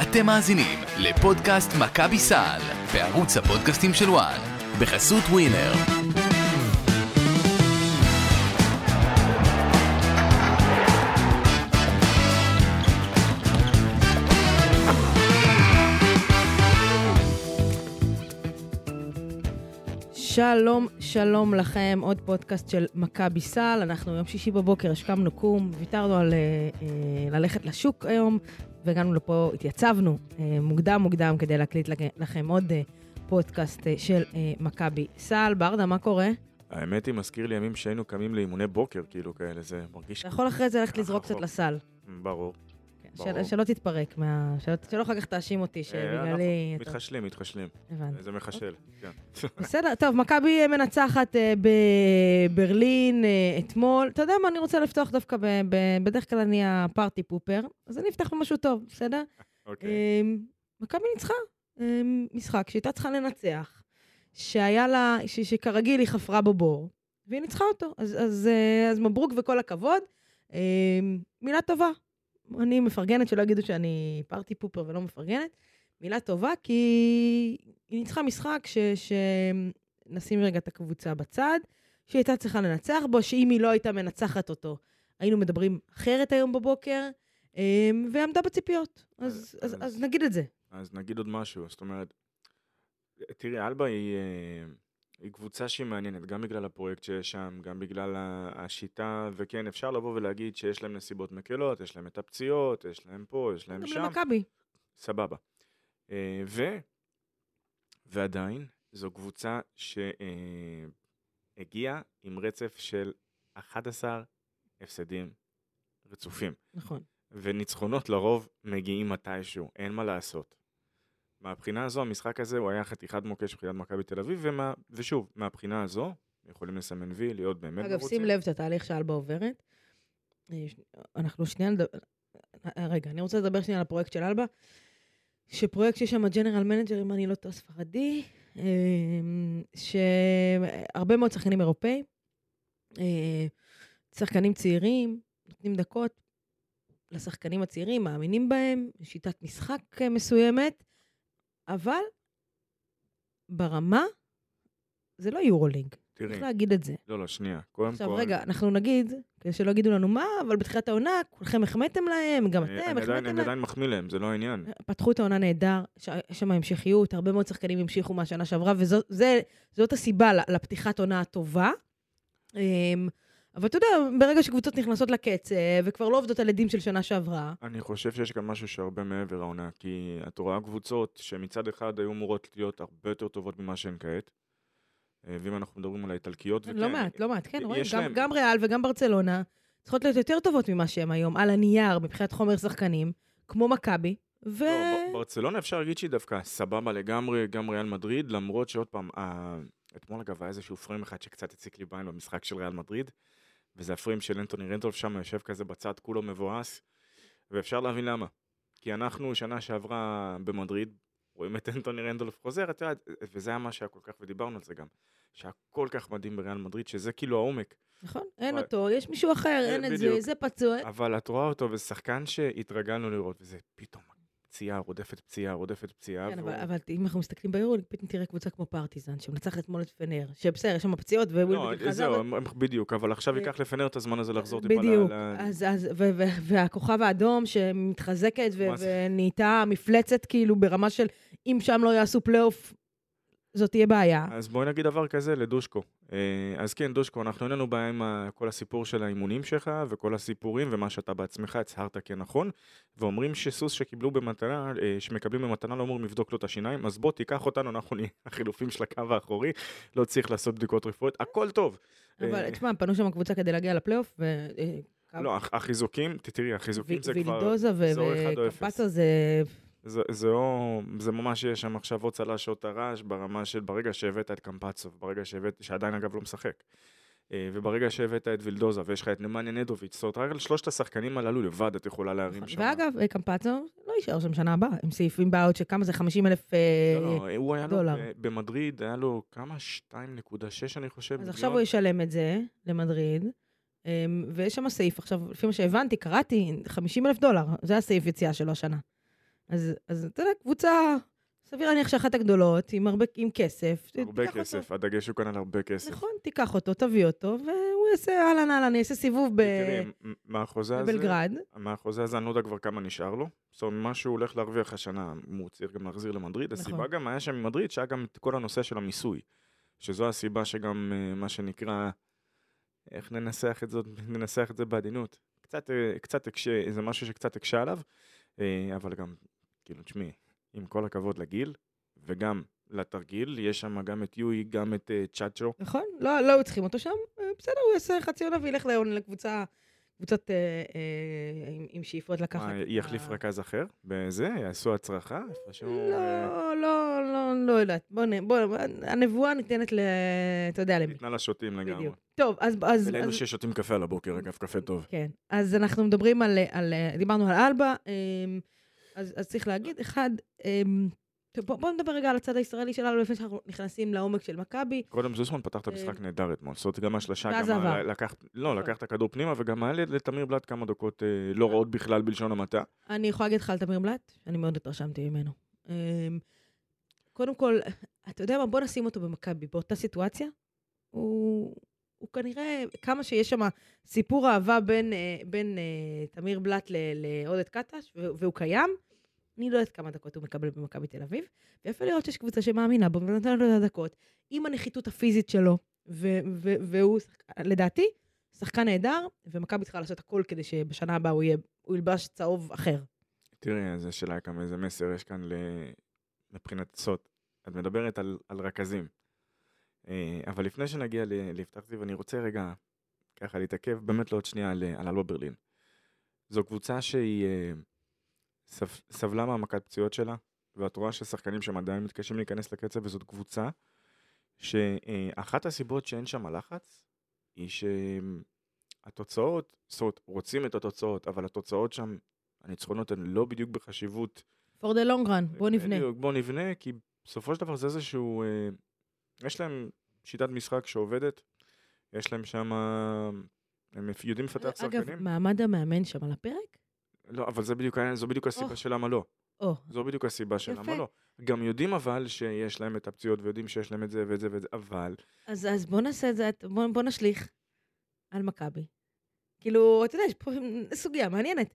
אתם מאזינים לפודקאסט מכבי סל בערוץ הפודקאסטים של וואן בחסות ווינר. שלום, שלום לכם, עוד פודקאסט של מכבי סל. אנחנו יום שישי בבוקר השכמנו קום, ויתרנו על אה, אה, ללכת לשוק היום, והגענו לפה, התייצבנו אה, מוקדם מוקדם כדי להקליט לכם עוד אה, פודקאסט אה, של מכבי סל. ברדה, מה קורה? האמת היא, מזכיר לי ימים שהיינו קמים לאימוני בוקר, כאילו כאלה, זה מרגיש... אתה יכול אחרי זה ללכת לזרוק קצת. לסל. ברור. של, ברור. שלא תתפרק, מה... שלא, שלא אחר כך תאשים אותי אה, שבגללי... אנחנו מתחשלים, מתחשלים. הבנתי. זה מחשל, כן. בסדר, טוב, מכבי מנצחת אה, בברלין אה, אתמול. אתה יודע מה, אני רוצה לפתוח דווקא, ב, ב, בדרך כלל אני הפארטי פופר, אז אני אפתח במשהו טוב, בסדר? אוקיי. אמ, מכבי ניצחה אמ, משחק שהייתה צריכה לנצח, שהיה לה, ש, שכרגיל היא חפרה בו בור, והיא ניצחה אותו. אז, אז, אז מברוק וכל הכבוד. אמ, מילה טובה. אני מפרגנת, שלא יגידו שאני פארטי פופר ולא מפרגנת. מילה טובה, כי היא ניצחה משחק ש... ש... נשים רגע את הקבוצה בצד, שהיא הייתה צריכה לנצח בו, שאם היא לא הייתה מנצחת אותו, היינו מדברים אחרת היום בבוקר, אמ, ועמדה בציפיות. אז, אז, אז- אז נגיד את זה. אז נגיד עוד משהו, זאת אומרת, תראי, אלבה היא, אה, היא קבוצה שהיא מעניינת, גם בגלל הפרויקט שיש שם, גם בגלל השיטה, וכן, אפשר לבוא ולהגיד שיש להם נסיבות מקלות, יש להם את הפציעות, יש להם פה, יש להם גם שם, למכבי. סבבה. אה, ו... ועדיין, זו קבוצה שהגיעה עם רצף של 11 הפסדים רצופים. נכון. וניצחונות לרוב מגיעים מתישהו, אין מה לעשות. מהבחינה הזו, המשחק הזה הוא היה חתיכת מוקש מבחינת מכבי תל אביב, ומה, ושוב, מהבחינה הזו, יכולים לסמן וי, להיות באמת אגב, שים לב את התהליך שאלבה עוברת. אה, אנחנו שנייה נדבר... אה, רגע, אני רוצה לדבר שנייה על הפרויקט של אלבה. שפרויקט שיש שם general manager, אם אני לא טועה, ספרדי, אה, שהרבה מאוד שחקנים אירופאים, שחקנים צעירים, נותנים דקות לשחקנים הצעירים, מאמינים בהם, שיטת משחק מסוימת, אבל ברמה זה לא יורוליג, תראי, צריך להגיד את זה. לא, לא, שנייה. קודם עכשיו, כל, רגע, אנחנו נגיד, כדי שלא יגידו לנו מה, אבל בתחילת העונה כולכם החמאתם להם, גם אה, אתם אני החמאתם אני להם. עדיין מחמיא להם, זה לא העניין. פתחו את העונה נהדר, יש שם המשכיות, הרבה מאוד שחקנים המשיכו מהשנה שעברה, וזאת הסיבה לפתיחת עונה הטובה. אבל אתה יודע, ברגע שקבוצות נכנסות לקצב, וכבר לא עובדות על עדים של שנה שעברה, אני חושב שיש כאן משהו שהרבה מעבר העונה, כי את רואה קבוצות שמצד אחד היו אמורות להיות הרבה יותר טובות ממה שהן כעת, אה, ואם אנחנו מדברים על האיטלקיות, וכן, לא מעט, לא מעט, כן, רואים, גם- להם- גם ריאל וגם ברצלונה צריכות להיות יותר טובות ממה שהן היום, על הנייר, מבחינת חומר שחקנים, כמו מכבי, ו... לא, ברצלונה אפשר להגיד שהיא דווקא סבבה לגמרי, גם ריאל מדריד, למרות שעוד פעם, אתמול אגב היה איזשהו פריים אחד שקצת הציק לי בעין במשחק של ריאל מדריד, וזה הפריים של אנטוני רנטולף שם, יושב כזה בצד, כולו מבואס, ואפשר להבין למה. כי אנחנו שנה שעברה במדריד, רואים את אנטוני רנדולף חוזר, את יודעת, וזה היה מה שהיה כל כך, ודיברנו על זה גם, שהיה כל כך מדהים בריאל מדריד, שזה כאילו העומק. נכון, אין אבל- אותו, יש מישהו אחר, אין את זה. זה פצוע. אבל את רואה אותו, וזה שחקן שהתרגלנו לראות, וזה פתאום פציעה, רודפת פציעה, רודפת פציעה. כן, והוא- אבל, אבל אם אנחנו מסתכלים ביורוליג, פתאום תראה קבוצה כמו פרטיזן, שמנצחת אתמול את פנר, שבסדר, יש שם פציעות, וויל לא, בדיוק חזר. זהו, הם- בדיוק, אבל עכשיו אה, ייקח לפנר את הזמן הזה לחזור טיפה ל... בדיוק, אז, אז, ו- ו- והכוכב האדום שמתחזקת ו-? ונהייתה מפלצת כאילו ברמה של אם שם לא יעשו פלייאוף, זאת תהיה בעיה. אז בואי נגיד דבר כזה לדושקו. אה, אז כן, דושקו, אנחנו אין לנו בעיה עם ה- כל הסיפור של האימונים שלך וכל הסיפורים ומה שאתה בעצמך הצהרת כנכון, ואומרים שסוס שקיבלו במתנה, אה, שמקבלים במתנה לא אמורים לבדוק לו את השיניים, אז בוא תיקח אותנו, אנחנו נהיה החילופים של הקו האחורי, לא צריך לעשות בדיקות רפואיות, הכל טוב. אבל אה, תשמע, פנו שם קבוצה כדי להגיע לפלייאוף, ו... אה, לא, הח- החיזוקים, תראי, החיזוקים זה כבר... וילדוזה. וקפצה זה... זה, זה, או, זה ממש יש שם עכשיו עוד צל"ש טר"ש ברמה של ברגע שהבאת את קמפצוב, ברגע שהבאת, שעדיין אגב לא משחק, אה, וברגע שהבאת את וילדוזה ויש לך את נמניה נדוביץ', זאת אומרת רק על שלושת השחקנים הללו לבד את יכולה להרים שם. ואגב, אה, קמפצו לא יישאר שם שנה הבאה, עם סעיפים בעיות שכמה זה 50 אלף... אה, לא, לא, דולר. במדריד היה לו כמה? 2.6 אני חושב. אז. עכשיו הוא ישלם את זה למדריד, אמ, ויש שם סעיף, עכשיו, לפי מה שהבנתי, קראתי, 50 אלף דולר, זה הסעיף יציאה שלו השנה. אז, אז אתה יודע, קבוצה, סביר להניח שאחת הגדולות, עם הרבה, עם כסף. הרבה כסף, אותו. הדגש הוא כאן על הרבה כסף. נכון, תיקח אותו, תביא אותו, והוא יעשה אהלן אהלן, יעשה סיבוב ב- תראי, מהחוזה הזה, בבלגרד. מהחוזה הזה אני לא יודע כבר כמה נשאר לו. זאת אומרת, מה שהוא הולך להרוויח השנה, הוא צריך גם להחזיר למדריד. נכון. הסיבה גם היה שם ממדריד, שהיה גם את כל הנושא של המיסוי. שזו הסיבה שגם, אה, מה שנקרא, איך ננסח את זאת, ננסח את זה בעדינות. קצת, אה, קצת הקשה, זה משהו שקצת הקשה עליו, אה, אבל גם, כאילו, תשמעי, עם כל הכבוד לגיל, וגם לתרגיל, יש שם גם את יואי, גם את אה, צ'אצ'ו. נכון? לא, לא היו צריכים אותו שם, אה, בסדר, הוא יעשה חצי עונה וילך לקבוצה, קבוצת אה, אה, עם, עם שאיפות לקחת. מה, יחליף ה- רכז אחר? בזה? יעשו הצרחה? איפשהו... אה, לא, לא, לא, לא יודעת. בוא, בוא, הנבואה ניתנת ל... אתה יודע למי. ניתנה לשוטים לגמרי. בדיוק. טוב, אז... אז, ולאלו אז ששותים קפה על הבוקר, אגב, קפה טוב. כן. אז אנחנו מדברים על... על דיברנו על אלבה, אמ, אז, אז צריך להגיד, אחד, אמ, טוב, בוא, בוא נדבר רגע על הצד הישראלי שלנו לפני שאנחנו נכנסים לעומק של מכבי. קודם זוסמן פתח את המשחק נהדר אתמול. זאת גם השלושה, ואז גם ה- עבר. לקח... לא, נכון. לקח את הכדור פנימה, וגם היה לתמיר בלאט כמה דקות אה, לא רעות בכלל בלשון המעטה. אני יכולה להגיד לך על תמיר בלאט, אני מאוד התרשמתי ממנו. אמ, קודם כל, אתה יודע מה, בוא נשים אותו במכבי, באותה סיטואציה. הוא, הוא כנראה, כמה שיש שם סיפור אהבה בין, אה, בין אה, תמיר בלאט לעודד קטש, והוא קיים, אני לא יודעת כמה דקות הוא מקבל במכבי תל אביב, ויפה לראות שיש קבוצה שמאמינה בו ונותנת לו את הדקות, עם הנחיתות הפיזית שלו, ו- ו- והוא, לדעתי, שחקן נהדר, ומכבי צריכה לעשות הכל כדי שבשנה הבאה הוא, יהיה, הוא ילבש צהוב אחר. תראי, אז השאלה כמה איזה מסר יש כאן ל... מבחינת סוד. את מדברת על, על רכזים. אה, אבל לפני שנגיע ליפתח זיו, אני רוצה רגע ככה להתעכב באמת לעוד שנייה על, על אלבה ברלין. זו קבוצה שהיא אה, סב, סבלה מהמכת פציעות שלה, ואת רואה ששחקנים שם עדיין מתקשים להיכנס לקצב, וזאת קבוצה שאחת הסיבות שאין שם לחץ, היא שהתוצאות, זאת אומרת, רוצים את התוצאות, אבל התוצאות שם, הניצחונות הן לא בדיוק בחשיבות for the long run, בוא נבנה. בדיוק, בוא נבנה, כי בסופו של דבר זה איזשהו... אה, יש להם שיטת משחק שעובדת, יש להם שם... הם יודעים לפתח אגב, שחקנים. מעמד המאמן שם על הפרק? לא, אבל זה בדיוק, זו בדיוק הסיבה אוח. של למה לא. או, זו בדיוק הסיבה של. למה לא. גם יודעים אבל שיש להם את הפציעות ויודעים שיש להם את זה ואת זה ואת זה, אבל... אז, אז בוא נעשה את זה, בוא, בוא נשליך על מכבי. כאילו, אתה יודע, יש פה סוגיה מעניינת.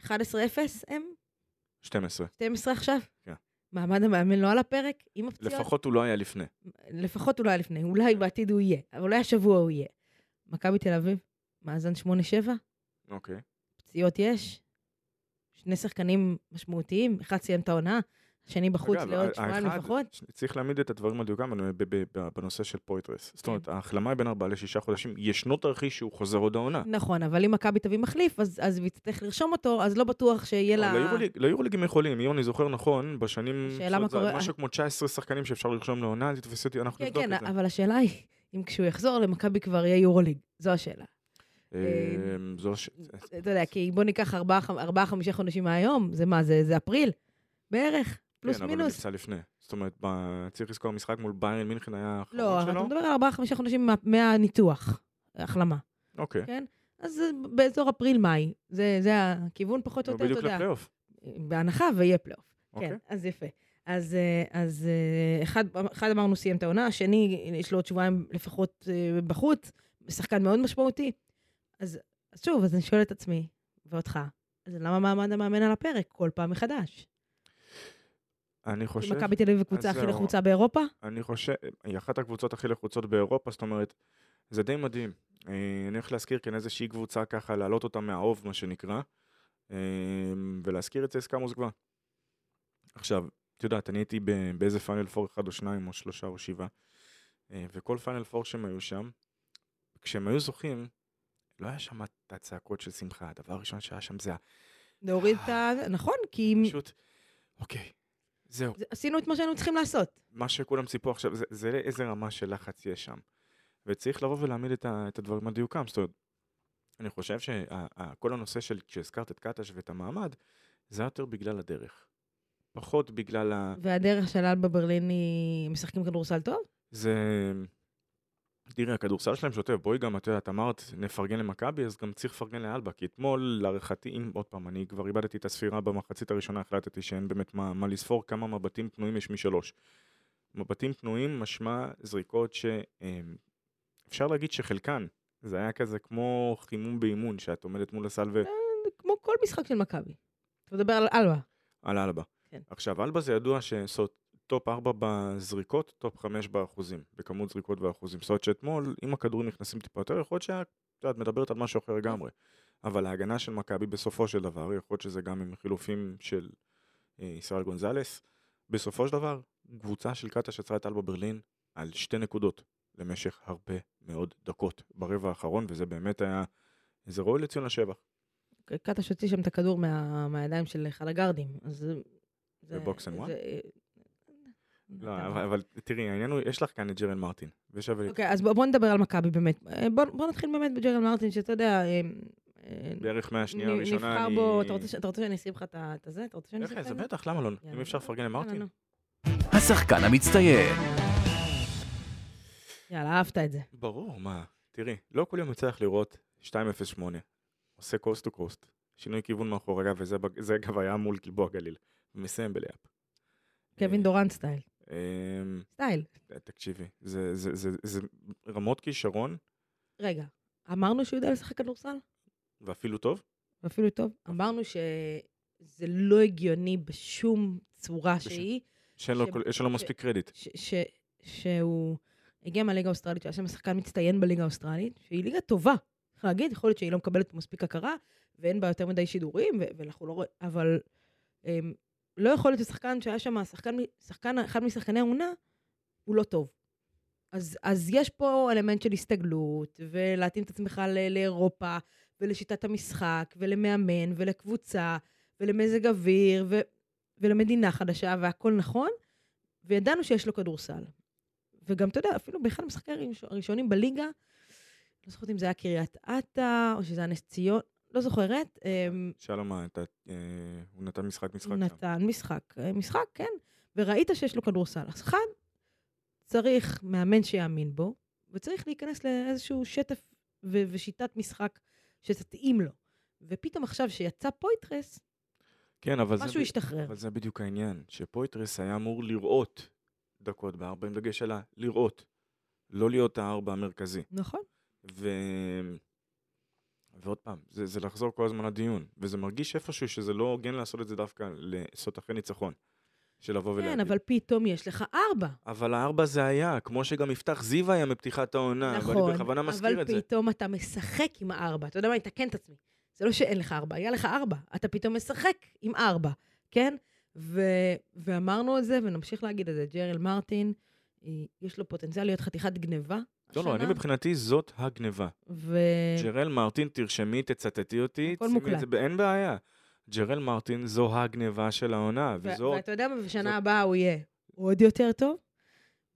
11-0 הם? 12. 12 עכשיו? כן. מעמד המאמן לא על הפרק? עם הפציעות? לפחות הוא לא היה לפני. לפחות אולי לפני, אולי בעתיד הוא יהיה, אבל אולי השבוע הוא יהיה. מכבי תל אביב, מאזן 8-7, אוקיי. פציעות יש, שני שחקנים משמעותיים, אחד סיים את העונה, השני בחוץ אגב, לעוד שבועיים לפחות. צריך להעמיד את הדברים על דיוקם בנושא של פויטרס. זאת אומרת, כן. ההחלמה היא בין ארבעה לשישה חודשים. ישנו תרחיש שהוא חוזר עוד העונה. נכון, אבל אם מכבי תביא מחליף, אז, אז היא תצטרך לרשום אותו, אז לא בטוח שיהיה לה... ליורוליג- הם יכולים, אם אני זוכר נכון, בשנים... השאלה זאת מה אומרת, קורה- משהו כמו 19 שחקנים שאפשר לרשום לעונה, אל תתפסי אותי, אנחנו כן, נבדוק כן, את זה. אבל השאלה היא, אם כשהוא יחזור, למכבי כבר יהיה יורוליג. זו השאלה. אמ, זו ש- אתה יודע, כי בוא ניקח ארבעה, חמ- ארבעה, חמישה חודשים מהיום, זה מה, זה אפריל? בערך, פלוס כן, אבל הוא מינוס. נפצע לפני. זאת אומרת, ב- צריך לזכור, המשחק מול ביירן מינכן היה לא, האחרון אבל אתה שלו. מדבר על ארבעה, חמישה חודשים מה- מהניתוח, החלמה, אוקיי. כן? אז באזור אפריל-מאי, זה, זה הכיוון פחות או יותר, אתה בדיוק יודע. לפלייאוף. בהנחה ויהיה פלייאוף. אוקיי. כן, אז יפה. אז, אה, אז אה, אחד, אחד אמרנו סיים את העונה, השני, יש לו עוד שבועיים לפחות אה, בחוץ, שחקן מאוד משמעותי. אז, אז שוב, אז אני שואלת את עצמי, ואותך, אז למה מעמד המאמן על הפרק כל פעם מחדש? אני חושב... מכבי תל אביב הקבוצה הכי. לחוצה באירופה? אני חושב, היא אחת הקבוצות הכי לחוצות באירופה, זאת אומרת, זה די מדהים. אה, אני הולך להזכיר כאן איזושהי קבוצה ככה, להעלות אותה מהאוב, מה שנקרא, אה, ולהזכיר את צסקה מוסקבה. עכשיו, את יודעת, אני הייתי באיזה פיינל פור אחד או שניים, או שלושה או שבעה, אה, וכל פיינל פור שהם היו שם, כשהם היו זוכים, לא היה שם את הצעקות של שמחה. הדבר הראשון שהיה שם זה להוריד את ה... נכון, כי אם- פשוט, אוקיי, זהו. זה- עשינו את מה שהיינו צריכים לעשות. מה שכולם ציפו עכשיו, זה, זה איזה רמה של לחץ יש שם. וצריך לבוא ולהעמיד את, ה, את הדברים על דיוקם. זאת אומרת, אני חושב שכל הנושא של, כשהזכרת את קטש ואת המעמד, זה יותר בגלל הדרך. פחות בגלל ה... והדרך של אלבה ברלין היא משחקים כדורסל טוב? זה... תראי, הכדורסל שלהם שוטף, בואי גם, את יודעת, אמרת, נפרגן למכבי, אז גם צריך לפרגן לאלבה, כי אתמול, להערכתי, אם, עוד פעם, אני כבר איבדתי את הספירה במחצית הראשונה, החלטתי שאין באמת מה, מה לספור, כמה מבטים פנויים יש משלוש. מבטים פנויים משמע זריקות שאפשר להגיד שחלקן, זה היה כזה כמו חימום באימון, שאת עומדת מול הסל ו... כמו כל משחק של מכבי. אתה מדבר על אלבה. על אלבה. כן. עכשיו, אלבה זה ידוע שזאת top 4 בזריקות, top 5 באחוזים, בכמות זריקות ואחוזים. זאת אומרת שאתמול, אם הכדורים נכנסים טיפה יותר, יכול להיות שאת מדברת על משהו אחר לגמרי. אבל ההגנה של מכבי בסופו של דבר, יכול להיות שזה גם עם חילופים של אה, ישראל גונזלס, בסופו של דבר, קבוצה של קטש עצרה את אלבה ברלין על שתי נקודות למשך הרבה מאוד דקות ברבע האחרון, וזה באמת היה, זה ראוי לציון לשבח. קטש הוציא שם את הכדור מה, מהידיים של אחד הגארדים, אז זה... ב box and one? לא, אבל, אבל תראי, העניין הוא, יש לך כאן את ג'רל מרטין, ושווה לי אוקיי, אז בוא, בוא נדבר על מכבי באמת. אה, בוא, בוא נתחיל באמת בג'רל מרטין, שאתה יודע... אה, אה, בערך מהשנייה הראשונה, נבחר אני... בו, אתה רוצה, אתה רוצה שאני אשים לך את הזה? אתה רוצה שאני אשים לך את זה? בטח, למה לא? אם. אפשר לפרגן למרטין? השחקן המצטיין. יאללה, אהבת את זה. ברור, מה, תראי, לא כל יום לך לראות 208, עושה coast to coast, שינוי כיוון מאחורי הגב, וזה אגב היה מול גלבוע גליל, ומסיים ב lay-up. קווין דורנט סטייל. אמ, סטייל. תקשיבי, זה- זה- זה זה רמות כישרון, רגע, אמרנו שהוא יודע לשחק כדורסל? ואפילו טוב, ואפילו טוב. אמרנו שזה לא הגיוני בשום צורה בשום- שהיא, שאין לו ש- לו מספיק קרדיט. ש- ש- שהוא הגיע מהליגה האוסטרלית, שהיה שם שחקן מצטיין בליגה האוסטרלית, שהיא ליגה טובה. צריך להגיד, יכול להיות שהיא לא מקבלת מספיק הכרה, ואין בה יותר מדי שידורים, ואנחנו לא רואים, אבל אמ, לא יכול להיות ששחקן שהיה שם, שחקן, שחקן, אחד משחקני העונה, הוא לא טוב. אז, אז יש פה אלמנט של הסתגלות, ולהתאים את עצמך ל- לאירופה, ולשיטת המשחק, ולמאמן, ולקבוצה, ולמזג אוויר, ו, ולמדינה חדשה, והכל נכון, וידענו שיש לו כדורסל. וגם, אתה יודע, אפילו באחד המשחקים הראש- הראשונים בליגה, לא זוכרת אם זה היה קריית אתא, או שזה היה נס ציון, לא זוכרת, אמ, שלום, אתה, אה, הוא נתן משחק משחק הוא שם. נתן משחק, אה, משחק, כן, וראית שיש לו כדורסל. אז אחד, צריך מאמן שיאמין בו, וצריך להיכנס לאיזשהו שטף ו- ושיטת משחק שתתאים לו. ופתאום עכשיו שיצא פויטרס, כן, אבל משהו השתחרר. אבל זה בדיוק העניין, שפויטרס היה אמור לראות דקות בארבע, עם דגש על הלראות, לא להיות הארבע המרכזי. נכון. ו... ועוד פעם, זה, זה לחזור כל הזמן לדיון, וזה מרגיש איפשהו שזה לא הוגן לעשות את זה דווקא לעשות אחרי ניצחון, של לבוא ולהגיד. כן, אבל פתאום יש לך ארבע. אבל הארבע זה היה, כמו שגם יפתח זיו היה מפתיחת העונה, נכון, ואני בכוונה מזכיר את זה. אבל פתאום אתה משחק עם הארבע. אתה יודע מה, אני אתקן את עצמי. זה לא שאין לך ארבע, היה לך ארבע. אתה פתאום משחק עם ארבע, כן? ו- ואמרנו את זה, ונמשיך להגיד את זה. ג'רל מרטין, אה, יש לו פוטנציאל להיות חתיכת גניבה. לא, לא, אני מבחינתי זאת הגניבה. ו... ג'רל מרטין, תרשמי, תצטטי אותי, הכל מוקלט. ב- אין בעיה. ג'רל מרטין זו הגניבה של העונה, ו- וזו ואתה יודע מה, בשנה זאת- הבאה הוא יהיה עוד יותר טוב.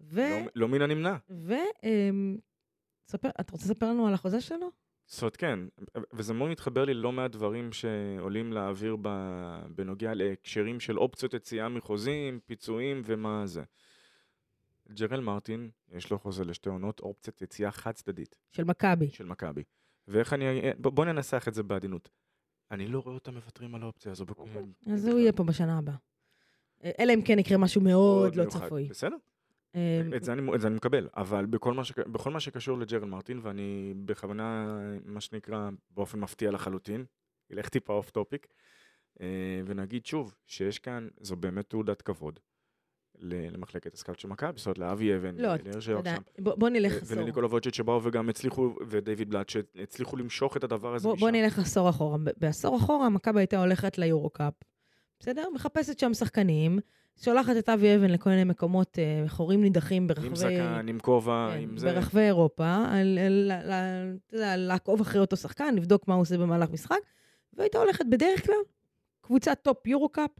ו... לא, לא מן הנמנע. ו... אמ, ספר, אתה רוצה לספר לנו על החוזה שלו? זאת אומרת, כן, וזה מאוד מתחבר לי ללא מעט דברים שעולים לאוויר ב- בנוגע להקשרים של אופציות יציאה מחוזים, פיצויים ומה זה. ג'רל מרטין, יש לו חוזה לשתי עונות, אופציית יציאה חד צדדית של מכבי. של מכבי. ואיך אני, בוא ננסח את זה בעדינות. אני לא רואה אותם מוותרים על האופציה הזו. בכ- אז. הוא יהיה פה בשנה הבאה. אה, אלא אם כן יקרה משהו מאוד לא. צפוי. בסדר, אמ, את זה, אני, את זה אני מקבל, אבל בכל מה, שק, בכל מה שקשור לג'רל מרטין, ואני בכוונה, מה שנקרא, באופן מפתיע לחלוטין, אלך טיפה off topic, ונגיד שוב, שיש כאן, זו באמת תעודת כבוד למחלקת הסקאוט של מכבי, זאת אומרת לאבי אבן, לא, אתה בוא נלך עשור. ולניקולה ווג'צ'יץ' שבאו וגם הצליחו, ודייוויד בלאט, שהצליחו למשוך את הדבר הזה בוא. נלך עשור אחורה. בעשור אחורה, מכבי הייתה הולכת ליורו-קאפ, בסדר? מחפשת שם שחקנים, שולחת את אבי אבן לכל מיני מקומות אה, חורים נידחים ברחבי... עם זקן, עם כובע, כן, עם זה. ברחבי אירופה, לעקוב אחרי אותו שחקן, לבדוק מה הוא עושה במהלך משחק, והייתה הולכת בדרך כלל, קבוצת top יורו-קאפ,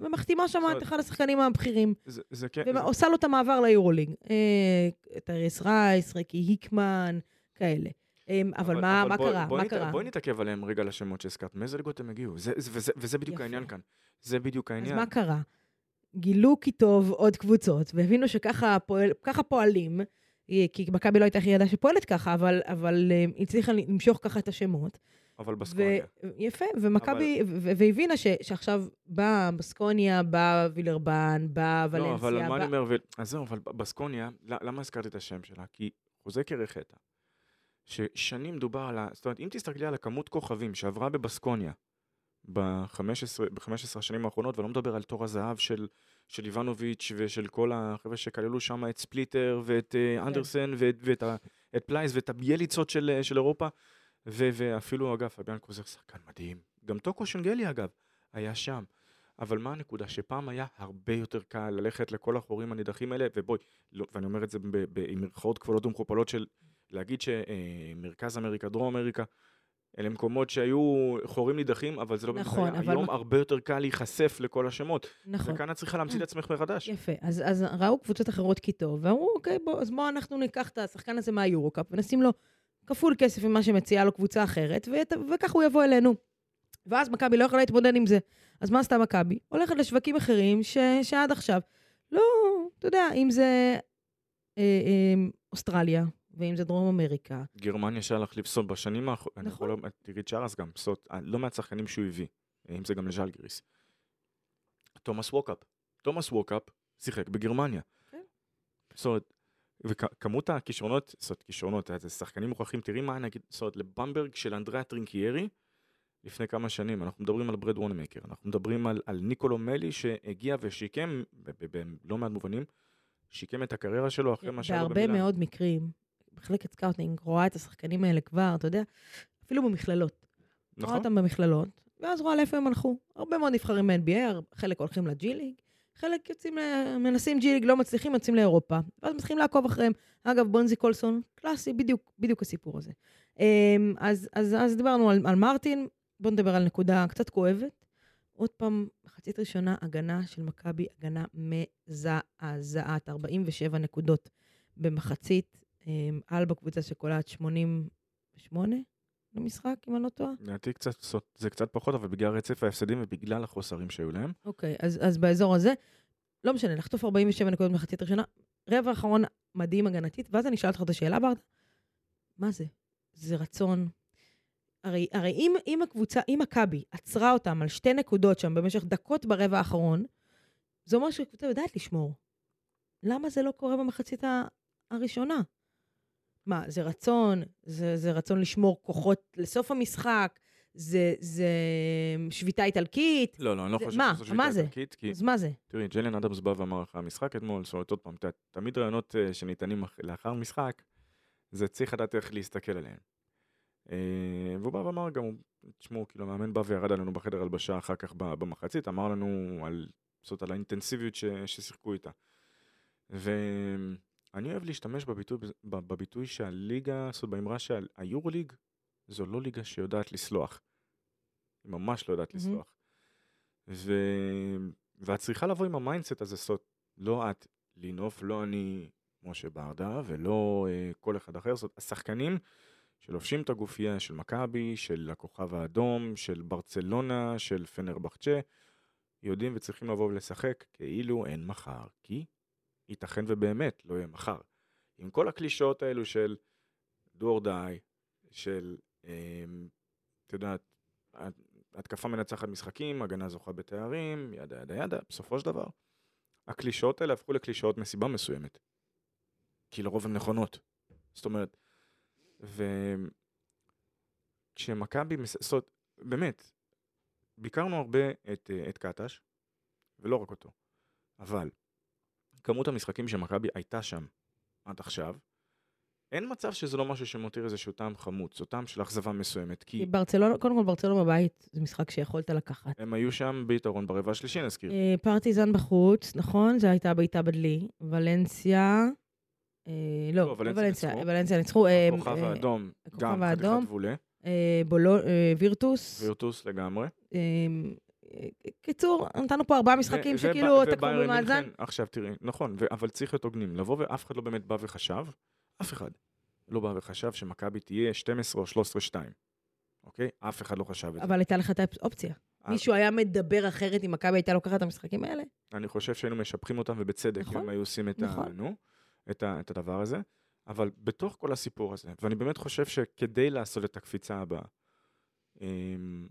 ומחתימה שם את אחד השחקנים הבכירים, זה, זה כן, זה- ועושה לו את המעבר ליורוליג. אה, טריס רייס, ריקי היקמן, כאלה. אה, אבל, מה, מה בוא- קרה? בוא מה נת- קרה? בואי נתעכב עליהם רגע על השמות שהזכרת. מאיזה ליגות הם הגיעו? זה, זה, וזה, וזה בדיוק יפה. העניין כאן. זה בדיוק אז העניין. מה קרה? גילו כי טוב עוד קבוצות, והבינו שככה פועל, ככה פועלים, היא- כי מכבי לא הייתה היחידה שפועלת ככה, אבל, אבל אה, הצליחה למשוך ככה את השמות. אבל בסקוניה. ו- יפה, ומכבי, ו- והבינה ש- שעכשיו באה בסקוניה, באה וילרבן, באה לא, ולנסיה, אבל מה באה- אני אומר, ו- אז זהו, אבל בסקוניה, למה הזכרתי את השם שלה? כי חוזה קרחטה, ששנים דובר על ה... זאת אומרת, אם תסתכלי על הכמות כוכבים שעברה בבסקוניה ב-15 השנים האחרונות, ולא מדבר על תור הזהב של, של איבנוביץ' ושל כל החבר'ה שכללו שם את ספליטר ואת כן. uh, אנדרסן ואת, ואת ה, את פלייס ואת הביאליצות של, אה, של אירופה, ו, ואפילו, אגב, פביאן קוזר שחקן מדהים. גם טוקו שנגלי, אגב, היה שם. אבל מה הנקודה? שפעם היה הרבה יותר קל ללכת לכל החורים הנידחים האלה, ובואי, לא, ואני אומר את זה ב- ב- עם מירכאות כפולות ומכופלות של להגיד שמרכז אמריקה, דרום אמריקה, אלה מקומות שהיו חורים נידחים, אבל זה לא באמת נכון, היה. אבל היום מה- הרבה יותר קל להיחשף לכל השמות. נכון. וכאן את צריכה להמציא את עצמך מחדש. יפה. אז, אז ראו קבוצות אחרות כי טוב, ואמרו, אוקיי, בוא, אז בואו אנחנו ניקח את השחקן הזה מהיורו-קאפ ונשים לו כפול כסף ממה שמציעה לו קבוצה אחרת, ות, וכך הוא יבוא אלינו. ואז מכבי לא יכולה להתמודד עם זה. אז מה עשתה מכבי? הולכת לשווקים אחרים ש, שעד עכשיו, לא, אתה יודע, אם זה אה, אה, אוסטרליה, ואם זה דרום אמריקה, גרמניה שהלך לפסול בשנים האחרונות, אני נכון. יכול, תראי את צ'ארס גם, פסול, לא מעט שחקנים שהוא הביא, אם זה גם לז'לגיריס. תומאס ווקאפ, תומאס ווקאפ שיחק בגרמניה. כן. זאת אומרת, וכמות הכישרונות, זאת אומרת, כישרונות, זה שחקנים מוכרחים, תראי מה נגיד, זאת אומרת, לבמברג של אנדריאה טרינקיירי, לפני כמה שנים, אנחנו מדברים על ברד וונמקר, אנחנו מדברים על, על ניקולו מלי שהגיע ושיקם, בלא מעט מובנים, שיקם את הקריירה שלו אחרי מה שהיה לו הרבה. מאוד מקרים, מחלקת scouting רואה את השחקנים האלה כבר, אתה יודע, אפילו במכללות. רואה נכון? אותם במכללות, ואז רואה לאיפה הם הלכו. הרבה מאוד נבחרים ב-NBA, חלק הולכים לג'י ליג, חלק יוצאים, מנסים ג'י ליג, לא מצליחים, יוצאים לאירופה. ואז מתחילים לעקוב אחריהם. אגב, בונזי קולסון, קלאסי, בדיוק, בדיוק הסיפור הזה. אמ, אז, אז, אז דיברנו על, על מרטין, בואו נדבר על נקודה קצת כואבת. עוד פעם, מחצית ראשונה, הגנה של מכבי, הגנה מזעזעת, 47 נקודות במחצית. אמ, אלבה קבוצה שקולעת 88 למשחק, אם אני לא טועה. לדעתי קצת, זה קצת פחות, אבל בגלל רצף ההפסדים ובגלל החוסרים שהיו להם. אוקיי, אז, אז באזור הזה, לא משנה, לחטוף 47 נקודות במחצית ראשונה, רבע האחרון מדהים הגנתית, ואז אני אשאל אותך את השאלה, ברדה, מה זה? זה רצון. הרי, הרי אם, אם הקבוצה, אם מכבי עצרה אותם על שתי נקודות שם במשך דקות ברבע האחרון, זה אומר שהקבוצה יודעת לשמור. למה זה לא קורה במחצית הראשונה? מה, זה רצון? זה, זה רצון לשמור כוחות לסוף המשחק? זה, זה שביתה איטלקית? לא, לא, אני לא חושב? שזו שביתה זה? איטלקית, כי אז מה זה? תראי, ג'ליאן אדמס בא ואמר אחרי המשחק אתמול, זאת אומרת, עוד פעם, תמיד רעיונות אה, שניתנים אח- לאחר משחק, זה צריך לדעת איך להסתכל עליהם. אה, והוא בא ואמר גם, תשמעו, כאילו, המאמן בא וירד עלינו בחדר הלבשה אחר כך במחצית, אמר לנו על, זאת על האינטנסיביות ש- ששיחקו איתה. ואני אוהב להשתמש בביטוי, בביטוי שהליגה, זאת באמרה שהיורוליג זו לא ליגה שיודעת לסלוח. היא ממש לא יודעת. לסלוח. ו... ואת צריכה לבוא עם ה mindset הזה, זאת לא את לנוף, לא אני משה ברדה, ולא אה, כל אחד אחר, זאת השחקנים שלובשים את הגופייה של מכבי, של הכוכב האדום, של ברצלונה, של פנרבחצ'ה, יודעים וצריכים לבוא ולשחק כאילו אין מחר, כי ייתכן ובאמת לא יהיה מחר. עם כל הקלישאות האלו של do or die, של, אה, את יודעת, התקפה מנצחת משחקים, הגנה זוכה בתארים, ידה ידה ידה, בסופו של דבר, הקלישאות האלה הפכו לקלישאות מסיבה מסוימת. כי לרוב הן נכונות. זאת אומרת, וכשמכבי, זאת אומרת, באמת, ביקרנו הרבה את, אה, את קטש, ולא רק אותו, אבל כמות המשחקים שמכבי הייתה שם עד עכשיו, אין מצב שזה לא משהו שמותיר איזשהו טעם חמוץ, או טעם של אכזבה מסוימת, כי ברצלונה, קודם כל ברצלונה בבית, זה משחק שיכולת לקחת. הם היו שם ביתרון ברבע השלישי, נזכיר. אה, פרטיזן בחוץ, נכון? זו הייתה בעיטה בדלי. ולנסיה... אה, לא, לא, ולנסיה ניצחו. ולנסיה ניצחו. אה, הכוכב האדום, גם חתיכת אה, וירטוס. וירטוס לגמרי. קיצור, נתנו פה ארבעה משחקים ו- שכאילו כבר במאזן. עכשיו תראי, נכון, ו- אבל צריך להיות הוגנים. לבוא ואף אחד לא באמת בא וחשב, אף אחד לא בא וחשב שמכבי תהיה 12 או 13-2. אוקיי? אף אחד לא חשב את זה. אבל הייתה לך את האופציה. אה, מישהו היה מדבר אחרת אם מכבי הייתה לוקחת את המשחקים האלה? אני חושב שהיינו משבחים אותם, ובצדק, אם נכון, הם היו עושים את, ה, נכון. נו, את, ה, את הדבר הזה. אבל בתוך כל הסיפור הזה, ואני באמת חושב שכדי לעשות את הקפיצה הבאה, אמ,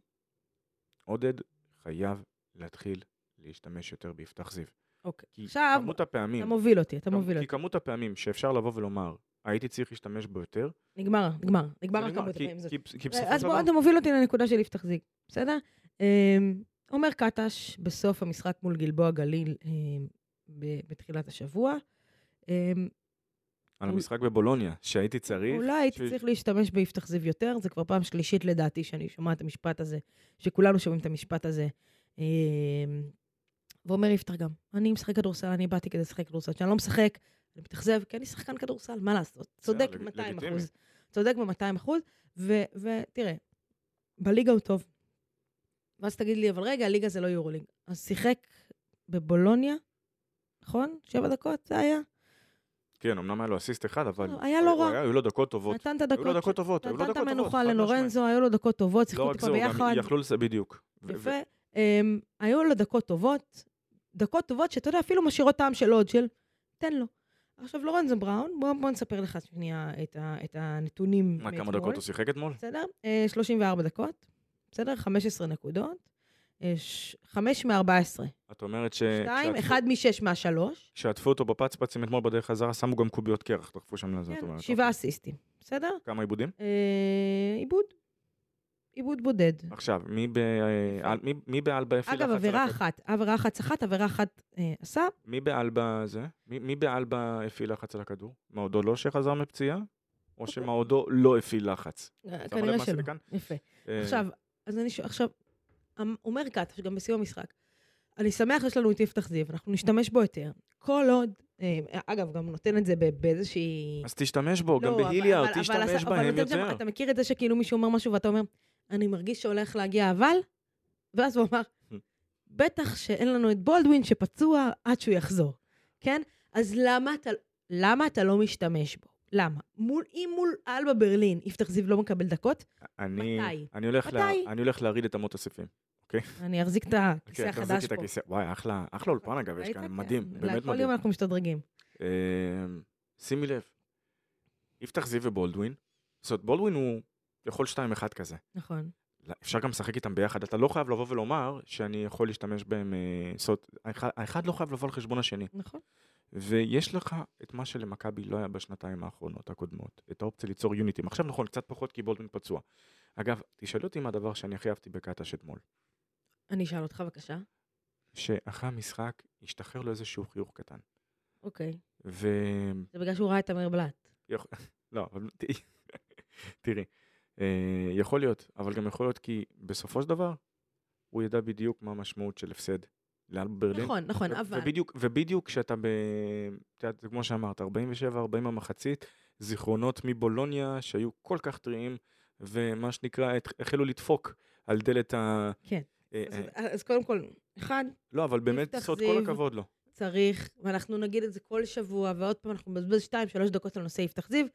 עודד חייב להתחיל להשתמש יותר ביפתח זיו. אוקיי. כי עכשיו, כמות הפעמים, אתה מוביל אותי, אתה מוביל כי אותי. כמות הפעמים שאפשר לבוא ולומר, הייתי צריך להשתמש בו יותר, נגמר, נגמר. נגמר הכמות כי- הפעמים. זה- כי- כי בסופו אז של בוא, דבר, אתה מוביל אותי לנקודה של יפתח זיג, בסדר? אמ, עומר קטש בסוף המשחק מול גלבוע גליל אמ, בתחילת השבוע. על המשחק בבולוניה, שהייתי צריך, אולי הייתי ש- צריך להשתמש ביפתח זיו יותר, זה כבר פעם שלישית לדעתי שאני שומעת את המשפט הזה, שכולנו שומעים את המשפט הזה. אמ, ואומר יפתח גם, אני משחק כדורסל, אני באתי כדי לשחק כדורסל. כשאני לא משחק, אני מתאכזב, כי אני שחקן כדורסל, מה לעשות? צודק לג- 200 לגיטימי. אחוז. צודק ב-200 אחוז, ותראה, בליגה הוא טוב. ואז תגיד לי, אבל רגע, הליגה זה לא יורוליג. אז שיחק בבולוניה, נכון? שבע דקות זה היה? כן, אמנם היה לו אסיסט אחד, אבל... לא, היה לא הוא- רע. היו לו דקות טובות. נתן את היו הדקות. לו דקות טובות, היו לו נתן את. המנוחה. ללורנזו, היו לו דקות טובות, שיחקו טיפה ביחד. יכלו לזה בדיוק. יפה. אמ, היו לו דקות טובות, דקות טובות שאתה יודע, אפילו משאירות טעם של עוד, של תן לו. עכשיו, לורנזו בראון, בוא, בוא נספר לך שנייה את, ה, את הנתונים מה, כמה מאתמול. דקות הוא שיחק אתמול? בסדר? אה, 34 דקות, בסדר? 15 נקודות. אה, ש- 5 מ-14. את אומרת ש... 2, כשעטפו- 1 מ-6 מה-3. כשעטפו אותו בפצפצים אתמול בדרך חזרה, שמו גם קוביות קרח, דחפו שם לזה, את אומרת. כן, שבעה אסיסטים, בסדר? כמה עיבודים? אה, עיבוד. עיבוד בודד. עכשיו, מי באלבה הפעיל אגב, עבירה? אחת, עבירה אחת סחט, עבירה אחת אה, עשה, מי באלבה זה? מי- באלבה הפעיל לחץ על הכדור? מעודו לא שחזר מפציעה? או שמעודו לא הפעיל לחץ? אה, כנראה שלא. יפה. עכשיו, אז אני. עכשיו, אומר קטש, גם בסיום המשחק, אני שמח שיש לנו את יפתח זיו, אנחנו נשתמש בו יותר. כל עוד, אה, אגב, גם נותן את זה באיזושהי... אז תשתמש בו, גם לא, אבל- בהיליארד, אבל- אבל תשתמש אבל בהם שם- יותר. אתה מכיר את זה שכאילו מישהו אומר משהו ואתה אומר, אני מרגיש שהולך להגיע אבל? ואז הוא אמר, בטח שאין לנו את בולדווין שפצוע עד שהוא יחזור, כן? אז למה אתה, למה אתה לא משתמש בו? למה? מול, אם מול אלבה ברלין יפתח זיו לא מקבל דקות, אני- מתי? אני הולך לה- מתי? אני הולך להרעיד את אמות הסיפים. אני אחזיק את הכיסא כן, החדש פה. וואי, אחלה אולפן אגב, יש? כאן. מדהים, באמת כל מדהים. יום אנחנו משתדרגים. אה, שימי לב, יפתח זיו ובולדווין, זאת אומרת, בולדווין הוא יכול 2-1 כזה. נכון. אפשר גם לשחק איתם ביחד, אתה לא חייב לבוא ולומר שאני יכול להשתמש בהם, אה, זאת אומרת, האחד- האחד לא חייב לבוא על חשבון השני. נכון. ויש לך את מה שלמכבי לא היה בשנתיים האחרונות הקודמות, את האופציה ליצור יוניטים. עכשיו נכון, קצת פחות כי בולדווין פצוע. אגב, תשאלי אותי מה הדבר שאני הכי אהבתי בקטש אתמול. אני אשאל אותך בבקשה. שאחרי המשחק השתחרר לו איזשהו חיוך קטן. אוקיי. ו... זה בגלל שהוא ראה את אמיר בלאט. לא, אבל תראי, אה, יכול להיות, אבל גם יכול להיות כי בסופו של דבר, הוא ידע בדיוק מה המשמעות של הפסד לאלבה ברלין. נכון, נכון, אבל... ובדיוק, ובדיוק כשאתה ב... את יודעת, כמו שאמרת, 47-40 המחצית, זיכרונות מבולוניה שהיו כל כך טריים, ומה שנקרא, החלו לדפוק על דלת ה... כן. אה, אז, אה, אז קודם כל, אחד, לא, אבל באמת, זאת כל. הכבוד לו. צריך, ואנחנו נגיד את זה כל שבוע, ועוד פעם אנחנו נבזבז שתיים, שלוש דקות על נושא יפתח זיו,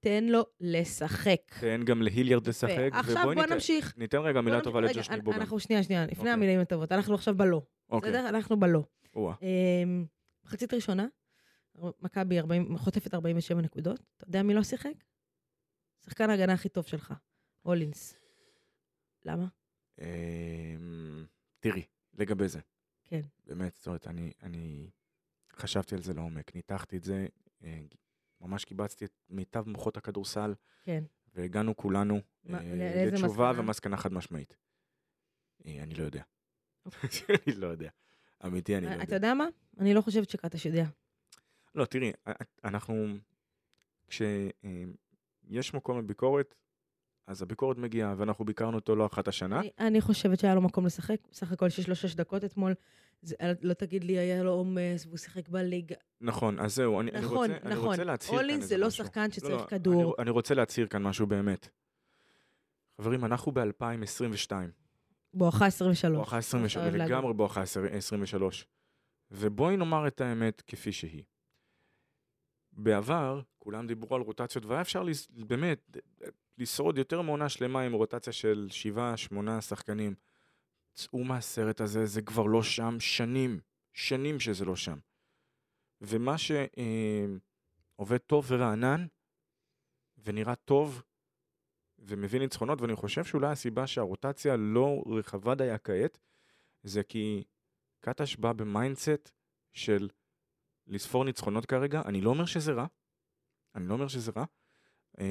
תן לו לשחק. תן גם להיליארד לשחק, עכשיו ובואי בוא ניתן- נמשיך. ניתן רגע מילה. טובה לג'וש גם. אנחנו שנייה, שנייה, לפני אוקיי. המילים הטובות, אנחנו עכשיו בלא. אוקיי, בסדר? אנחנו בלא. אמ, מחצית ראשונה, מכבי 40 חוטפת 47 נקודות. אתה יודע מי לא שיחק? שחקן ההגנה הכי טוב שלך, הולינס. למה? אמ, תראי, לגבי זה. כן. באמת, זאת אומרת, אני, אני חשבתי על זה לעומק, ניתחתי את זה, אה, ממש קיבצתי את מיטב מוחות הכדורסל, כן. והגענו כולנו מה- אה, לתשובה מסקנה? ומסקנה חד משמעית. אה, אני לא יודע. אוקיי. אני לא יודע. אמיתי, אני לא אתה יודע. יודע מה? אני לא חושבת שקטש יודע. לא, תראי, א- א- אנחנו, כשיש מקום לביקורת, אז הביקורת מגיעה, ואנחנו ביקרנו אותו לא אחת השנה. אני- אני חושבת שהיה לו מקום לשחק, בסך הכל שיש לו שש דקות אתמול. זה- לא תגיד לי, היה לו עומס, והוא שיחק בליגה. נכון, אז זהו, אני, אני נכון, רוצה, אני נכון. רוצה להצהיר כאן איזה זה לא משהו. שחקן שצריך לא, כדור. אני, אני רוצה להצהיר כאן משהו באמת. חברים, אנחנו ב-2022, בואכה 23. בואכה 23, אוהב להגיד. לגמרי בואכה 23. ובואי נאמר את האמת כפי שהיא. בעבר, כולם דיברו על רוטציות, והיה אפשר לס- באמת לשרוד יותר מעונה שלמה עם רוטציה של שבעה, שמונה שחקנים. צאו מהסרט הזה, זה כבר לא שם שנים, שנים שזה לא שם. ומה שעובד טוב ורענן, ונראה טוב, ומביא ניצחונות, ואני חושב שאולי הסיבה שהרוטציה לא רחבה דייה כעת, זה כי קטש בא ב mindset של לספור ניצחונות כרגע, אני לא אומר שזה רע, אני לא אומר שזה רע, אה,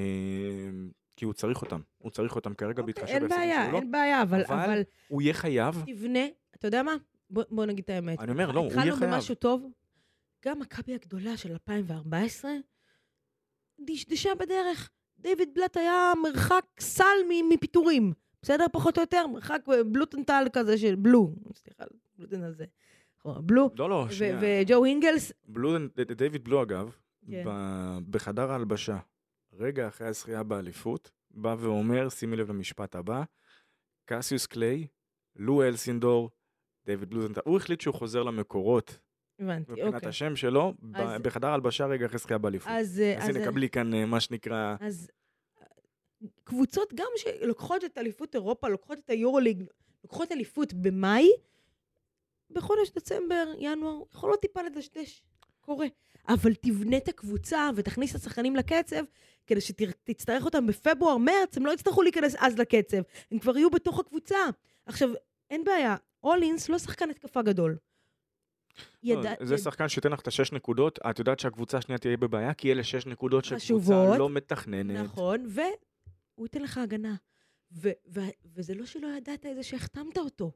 כי הוא צריך אותם, הוא צריך אותם כרגע אוקיי, בהתחשב אין בהישגים בעיה, שלו, אין בעיה, אבל, אבל אבל הוא יהיה חייב, תבנה, אתה יודע מה? בוא, בוא נגיד את האמת. אני אומר, לא, הוא יהיה התחלנו חייב. במשהו טוב, גם מכבי הגדולה של 2014 דשדשה בדרך. דיוויד בלט היה מרחק סל מפיטורים, בסדר? פחות או יותר, מרחק אה, בלוטנטל כזה של בלו, סליחה, בלוטן הזה. בלו, לא, לא, שנייה, וג'ו אינגלס, בלו, דיוויד בלו אגב, כן. בחדר ההלבשה, רגע אחרי הזכייה באליפות, בא ואומר, שימי לב למשפט הבא, קסיוס קליי, לו אלסינדור, דיוויד בלוזנטל, הוא החליט שהוא חוזר למקורות הבנתי, מבחינת אוקיי. השם שלו, אז- בחדר ההלבשה רגע אחרי זכייה באליפות. אז, אה, אז הנה, קבלי כאן אה, מה שנקרא, אז אה, קבוצות גם שלוקחות את אליפות אירופה, לוקחות את היורוליג, לוקחות אליפות במאי, בחודש דצמבר, ינואר, יכולות טיפה לדשדש, קורה. אבל תבנה את הקבוצה ותכניס את השחקנים לקצב, כדי שתצטרך אותם בפברואר, מרץ, הם לא יצטרכו להיכנס אז לקצב, הם כבר יהיו בתוך הקבוצה. עכשיו, אין בעיה, אולינס לא שחקן התקפה גדול. לא, ידע- זה שחקן שייתן לך את השש נקודות, את יודעת שהקבוצה השנייה תהיה בבעיה, כי אלה שש נקודות שקבוצה. לא מתכננת. נכון, והוא ייתן לך הגנה. ו- ו- וזה לא שלא ידעת את זה שהחתמת אותו.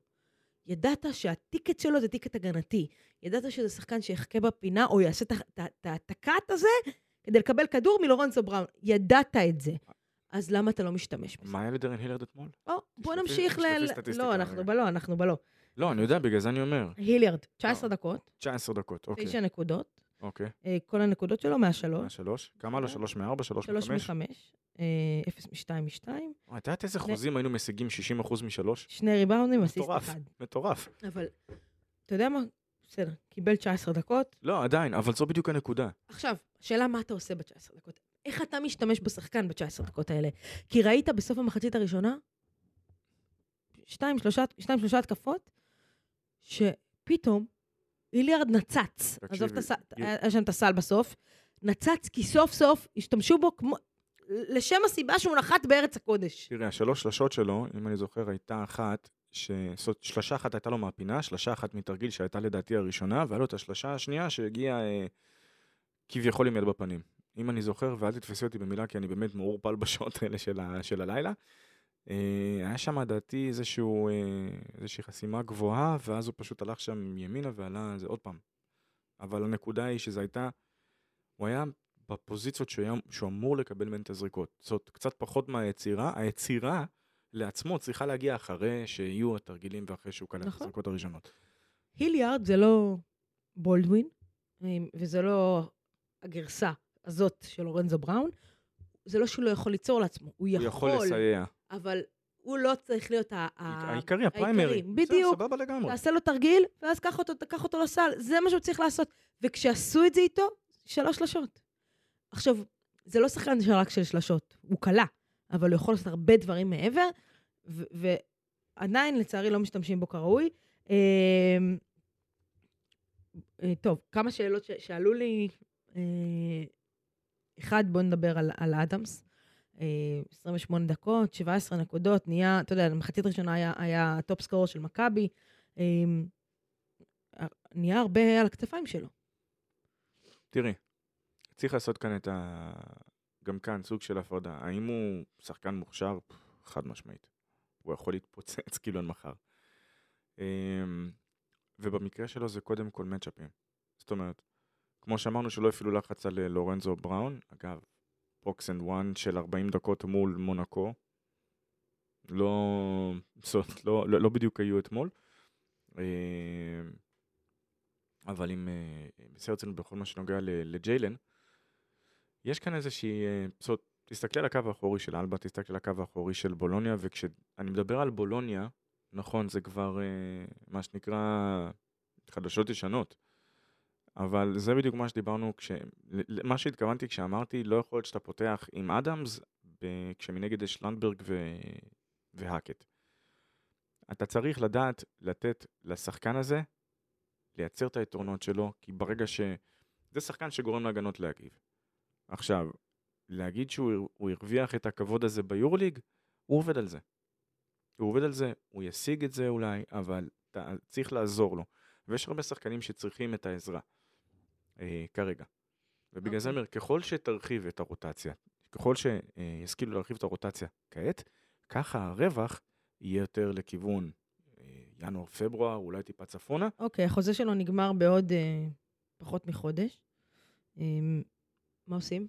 ידעת שהטיקט שלו זה טיקט הגנתי. ידעת שזה שחקן שיחכה בפינה, או יעשה את ה- את ה- את ה- את הקאט הזה כדי לקבל כדור מלורנצו בראון. ידעת את זה. אז למה אתה לא משתמש בזה? מה היה לדרן הילרד אתמול? או, בוא נמשיך ל... תשלפי ל- סטטיסטיקה לא, אנחנו. בלא, אנחנו בלא. לא, אני יודע, בגלל זה אני אומר. היליארד, 19 לא. דקות, 19 דקות, אוקיי. 9 נקודות. אוקיי. אה, כל הנקודות שלו מהשלוש. מהשלוש? כמה לו? שלוש מארבע? שלוש שלוש מחמש? מחמש. אה, אפס משתיים משתיים. וואי, את יודעת איזה שני- חוזים היינו משיגים 60% משלוש? שני ריבאונדים, אסיסט. אחד. מטורף. אבל, אתה יודע מה? בסדר, קיבל 19 דקות. לא, עדיין, אבל זו בדיוק הנקודה. עכשיו, השאלה מה אתה עושה ב-19 דקות. איך אתה משתמש בשחקן ב-19 דקות האלה? כי ראית בסוף המחצית הראשונה, שתיים, שלושה, שתיים, שלושה התקפות, שפתאום איליארד נצץ. עזוב את הסל, היה שם את הסל בסוף. נצץ כי סוף סוף השתמשו בו כמו... לשם הסיבה שהוא נחת בארץ הקודש. תראה, השלוש שלשות שלו, אם אני זוכר, הייתה אחת, ש... שלשה אחת הייתה לו מהפינה, שלשה אחת מתרגיל שהייתה לדעתי הראשונה, והיה לו את השלשה השנייה שהגיעה אה, כביכול עם יד בפנים. אם אני זוכר, ואל תתפסי אותי במילה, כי אני באמת מעורפל בשעות האלה של, ה... של הלילה. אה, היה שם לדעתי אה, איזושהי חסימה גבוהה, ואז הוא פשוט הלך שם ימינה ועלה זה עוד פעם. אבל הנקודה היא שזו הייתה, הוא היה בפוזיציות שהוא, שהוא אמור לקבל מהן את הזריקות. זאת קצת פחות מהיצירה, היצירה לעצמו צריכה להגיע אחרי שיהיו התרגילים ואחרי שהוא קלט את נכון. הזריקות הראשונות. היליארד זה לא בולדווין, וזה לא הגרסה הזאת של לורנזו בראון. זה לא שהוא לא יכול ליצור לעצמו, הוא הוא יכול, יכול לסייע. אבל הוא לא צריך להיות ה... העיקרי, הפריימרי. בדיוק. סבבה לגמרי. תעשה לו תרגיל, ואז קח אותו, אותו לסל. זה מה שהוא צריך לעשות. וכשעשו את זה איתו, שלוש שלשות. עכשיו, זה לא שחקן רק של שלשות, הוא קלע, אבל הוא יכול לעשות הרבה דברים מעבר, ועדיין, לצערי, לא משתמשים בו כראוי. אה, אה, טוב, כמה שאלות ש- שעלו לי. אה, אחד, בואו נדבר על, על אדמס. אה, 28 דקות, 17 נקודות, נהיה, אתה יודע, במחצית הראשונה היה, היה top scorer של מכבי. נהיה הרבה על הכתפיים שלו. תראי, צריך לעשות כאן את ה... גם כאן סוג של הפרדה. האם הוא שחקן מוכשר? חד משמעית. הוא יכול להתפוצץ כאילו אין מחר. אמ, ובמקרה שלו זה קודם כל matchup־ים. זאת אומרת, כמו שאמרנו שלא הפעילו לחץ על אה, לורנזו בראון, אגב, box and one של 40 דקות מול מונקו, לא, זאת, לא, לא, לא בדיוק היו אתמול. אמ, אבל אם אה, בשיא הרצינות בכל מה שנוגע לג'יילן, יש כאן איזושהי, אה, זאת, תסתכלי על הקו האחורי של אלבה, תסתכלי על הקו האחורי של בולוניה, וכשאני מדבר על בולוניה, נכון, זה כבר אה, מה שנקרא חדשות ישנות, אבל זה בדיוק מה שדיברנו, כש... מה שהתכוונתי כשאמרתי, לא יכול להיות שאתה פותח עם אדמס, ב- כשמנגד יש לנדברג ו... והאקט. אתה צריך לדעת לתת לשחקן הזה לייצר את היתרונות שלו, כי ברגע ש... זה שחקן שגורם להגנות להגיב. עכשיו, להגיד שהוא הוא הרוויח את הכבוד הזה ביורוליג, הוא עובד על זה. הוא עובד על זה, הוא ישיג את זה אולי, אבל אתה צריך לעזור לו. ויש הרבה שחקנים שצריכים את העזרה אה, כרגע. ובגלל זה אני אוקיי. אומר, ככל שתרחיב את הרוטציה, ככל שישכילו להרחיב את הרוטציה כעת, ככה הרווח יהיה יותר לכיוון אה, ינואר-פברואר, אולי טיפה צפונה. אוקיי, החוזה שלו נגמר בעוד אה, פחות מחודש. מה עושים?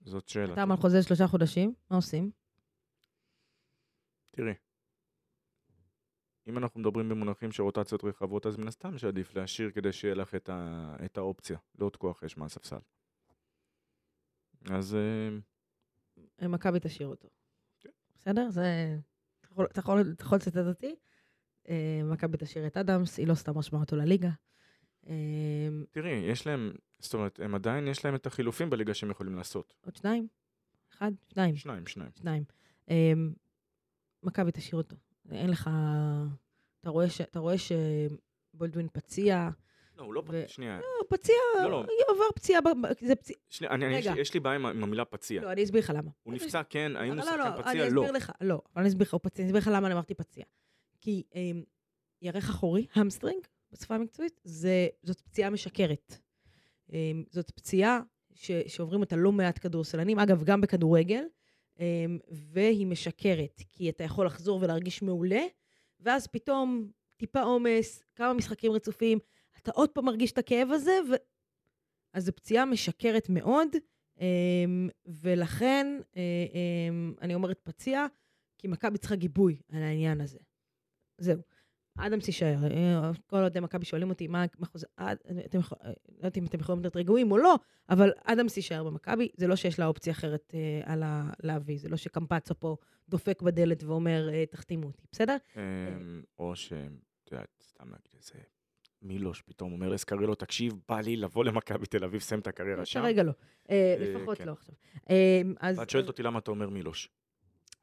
זאת שאלה. אתה על חוזה שלושה חודשים, מה עושים? תראי, אם אנחנו מדברים במונחים של רוטציות רחבות, אז מן הסתם שעדיף להשאיר כדי שיהיה לך את, ה... את האופציה, לא עוד כוח אש מהספסל. אז אה, אה, מכבי תשאיר אותו. כן. בסדר? זה... אתה יכול- לצטט אותי. אה, מכבי תשאיר את אדמס, היא לא סתם אותו לליגה. אה, תראי, יש להם, זאת אומרת, הם עדיין יש להם את החילופים בליגה שהם יכולים לעשות. עוד שניים? אחד? שניים. שניים, שניים. שניים. אה, מכבי תשאיר אותו. אין לך... אתה רואה ש- אתה רואה שבולדווין פציע, לא, הוא לא ו- פ... שנייה, לא, פציע, לא, לא. עבר פציעה, זה פציע, שנייה, אני, אני, יש, רגע. לי, יש לי בעיה עם, המילה פציע. לא, אני אסביר לך למה. הוא נפצע, כן, האם הוא שחקן לא, פציע? אני לא. אסביר לך, לא, אני אסביר לך, הוא פציע, אני אסביר לך למה אני אמרתי פציע. כי אמ, ירך אחורי, המסטרינג, בשפה המקצועית, זה, זאת פציעה משקרת. אמ, זאת פציעה ש, שעוברים אותה לא מעט כדורסלנים, אגב, גם בכדורגל, אמ, והיא משקרת, כי אתה יכול לחזור ולהרגיש מעולה, ואז פתאום טיפה עומס, כמה משחקים רצופים, אתה עוד פעם מרגיש את הכאב הזה, ו... אז זו פציעה משקרת מאוד, אמ, ולכן אה, אני אומרת פציע, כי מכבי צריכה גיבוי על העניין הזה. זהו. אדמס יישאר. אה, כל אוהדי מכבי שואלים אותי, מה מה חוזה... אד- אתם אה, לא יודעת אם אתם יכולים להיות רגועים או לא, אבל אדמס יישאר במכבי. זה לא שיש לה אופציה אחרת אה, על ה... להביא. זה לא שקמפצו פה דופק בדלת ואומר, אה, תחתימו אותי, בסדר? אמ, או ש... את יודעת, סתם להגיד איזה... מילוש פתאום אומר לסקרילו, תקשיב, בא לי לבוא למכבי תל אביב, סיים את הקריירה שם. כרגע לא. לפחות כן. לא עכשיו. אז... ואת שואלת אותי למה אתה אומר מילוש.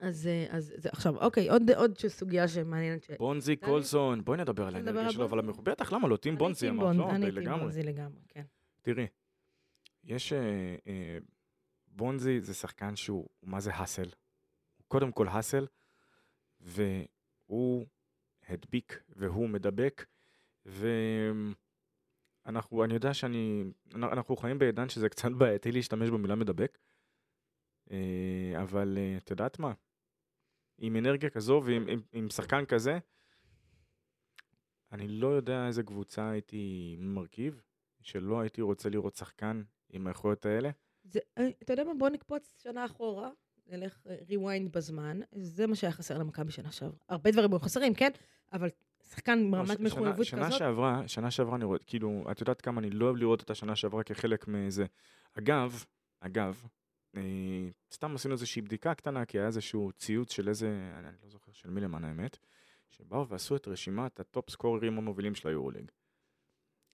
אז, אה, אז זה, עכשיו, אוקיי, עוד, עוד סוגיה שמעניינת. ש... בונזי, קולסון, בואי נדבר על האנרגיה שלו, אבל. בטח, למה לא? טים בונזי אמרת, לא? אני טים. בונזי לגמרי, כן. תראי, יש... אה, אה, בונזי זה שחקן שהוא, הוא מה זה האסל. הוא קודם כל האסל, והוא הדביק, והוא מדבק, ואנחנו, אני יודע שאני, אנחנו חיים בעידן שזה קצת בעייתי להשתמש במילה מדבק, אה, אבל אה, את יודעת מה? עם אנרגיה כזו ועם עם, עם שחקן כזה, אני לא יודע איזה קבוצה הייתי מרכיב, שלא הייתי רוצה לראות שחקן עם היכולות האלה. זה, אה, אתה יודע מה? בוא נקפוץ שנה אחורה, נלך rewind בזמן, זה מה שהיה חסר למכבי שנה שעברה. הרבה דברים היו חסרים, כן? אבל שחקן ברמת לא, ש- מחויבות שנה, כזאת, שנה שעברה, שנה שעברה אני רואה, כאילו, את יודעת כמה אני לא אוהב לראות את השנה שעברה כחלק מאיזה... אגב, אגב, אה, סתם עשינו איזושהי בדיקה קטנה, כי היה איזשהו ציוץ של איזה, אני, לא זוכר של מי למען האמת, שבאו ועשו את רשימת ה top scorerים המובילים של היורוליג.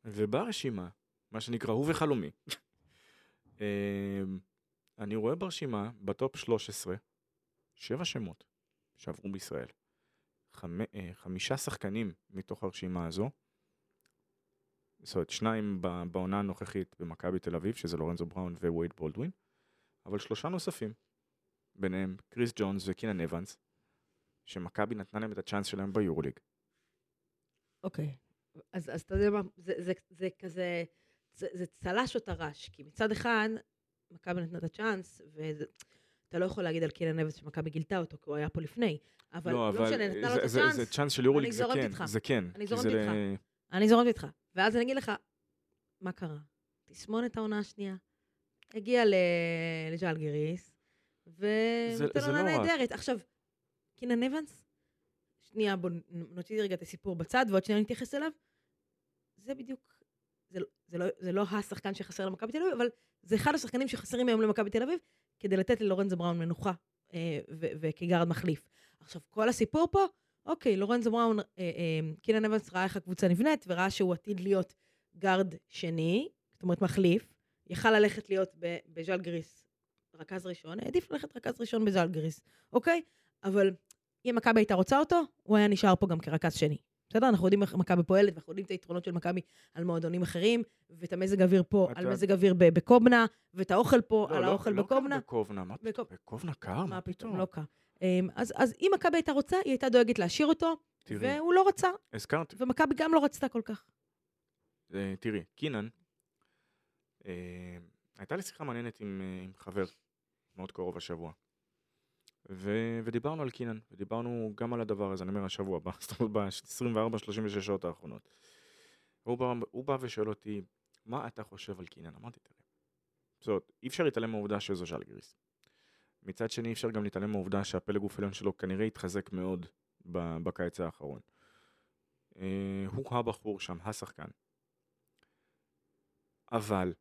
וברשימה, מה שנקרא הווה חלומי, אה, אני רואה ברשימה, ב top 13, שבע שמות שעברו בישראל. חמ... אה, חמישה שחקנים מתוך הרשימה הזו, זאת אומרת, שניים בעונה הנוכחית במכבי תל אביב, שזה לורנזו בראון ווייד בולדווין, אבל שלושה נוספים, ביניהם קריס ג'ונס וקינן אבנס, שמכבי נתנה להם את הצ'אנס שלהם ביורוליג. אוקיי. אז, אז אתה יודע מה, זה, זה, זה כזה, זה, זה צל"ש או טר"ש, כי מצד אחד, מכבי נתנה את הצ'אנס, ואתה לא יכול להגיד על קילן אבנס שמכבי גילתה אותו, כי הוא היה פה לפני. אבל לא, משנה, נתנה לו את זה, זה, הצ'אנס, זה צ'אנס של יורוליג, זה כן, איתך. זה כן. אני זורמת איתך. ל- אני זורמת איתך. ואז אני אגיד לך, מה קרה? תסמונת העונה השנייה. הגיע ל- לג'לגיריס, זה- ונותן עונה לא רק. נהדרת. עכשיו, קינן אבנס, שנייה, בוא נוציא רגע את הסיפור בצד, ועוד שנייה נתייחס אליו. זה בדיוק, זה, לא- זה, לא, זה לא השחקן שחסר למכבי תל אביב, אבל זה אחד השחקנים שחסרים היום למכבי תל אביב, כדי לתת ללורנזו בראון מנוחה, אה, וכגארד מחליף. עכשיו, כל הסיפור פה, אוקיי, לורנזו בראון, אה, אה, קינן אבנס ראה איך הקבוצה נבנית, וראה שהוא עתיד להיות גארד שני, זאת אומרת מחליף, יכל ללכת להיות ב- בז'לגריס רכז ראשון, העדיף ללכת רכז ראשון בז'לגריס, אוקיי? אבל אם מכבי הייתה רוצה אותו, הוא היה נשאר פה גם כרכז שני, בסדר? אנחנו יודעים איך מכבי פועלת, ואנחנו יודעים את היתרונות של מכבי על מועדונים אחרים, ואת המזג אוויר פה, את על מזג אוויר בקובנה, ואת האוכל פה, לא, על לא- האוכל לא בקובנה. קר בקובנה, מה פתאום? בקוב- בקובנה קר, מה פתאום, לא קר. אמ, אז, אז אם מכבי הייתה רוצה, היא הייתה דואגת להשאיר אותו, תראי, והוא לא רצה, הזכרת, ומכבי גם לא רצתה כל כך. אה, תראי, קינן, הייתה לי שיחה מעניינת עם, אה, עם חבר מאוד קרוב השבוע. ו- ודיברנו על קינן, ודיברנו גם על הדבר הזה, אני אומר השבוע הבא, זאת אומרת ב-24-36 שעות האחרונות. הוא בא, הוא בא ושואל אותי, מה אתה חושב על קינן? אמרתי, תראה, זאת אומרת, אי אפשר להתעלם מהעובדה שזו ז'לגיריס. מצד שני, אי אפשר גם להתעלם מהעובדה שהפלג גוף עליון שלו כנראה התחזק מאוד בקיץ האחרון. אה, הוא הבחור שם, השחקן. אבל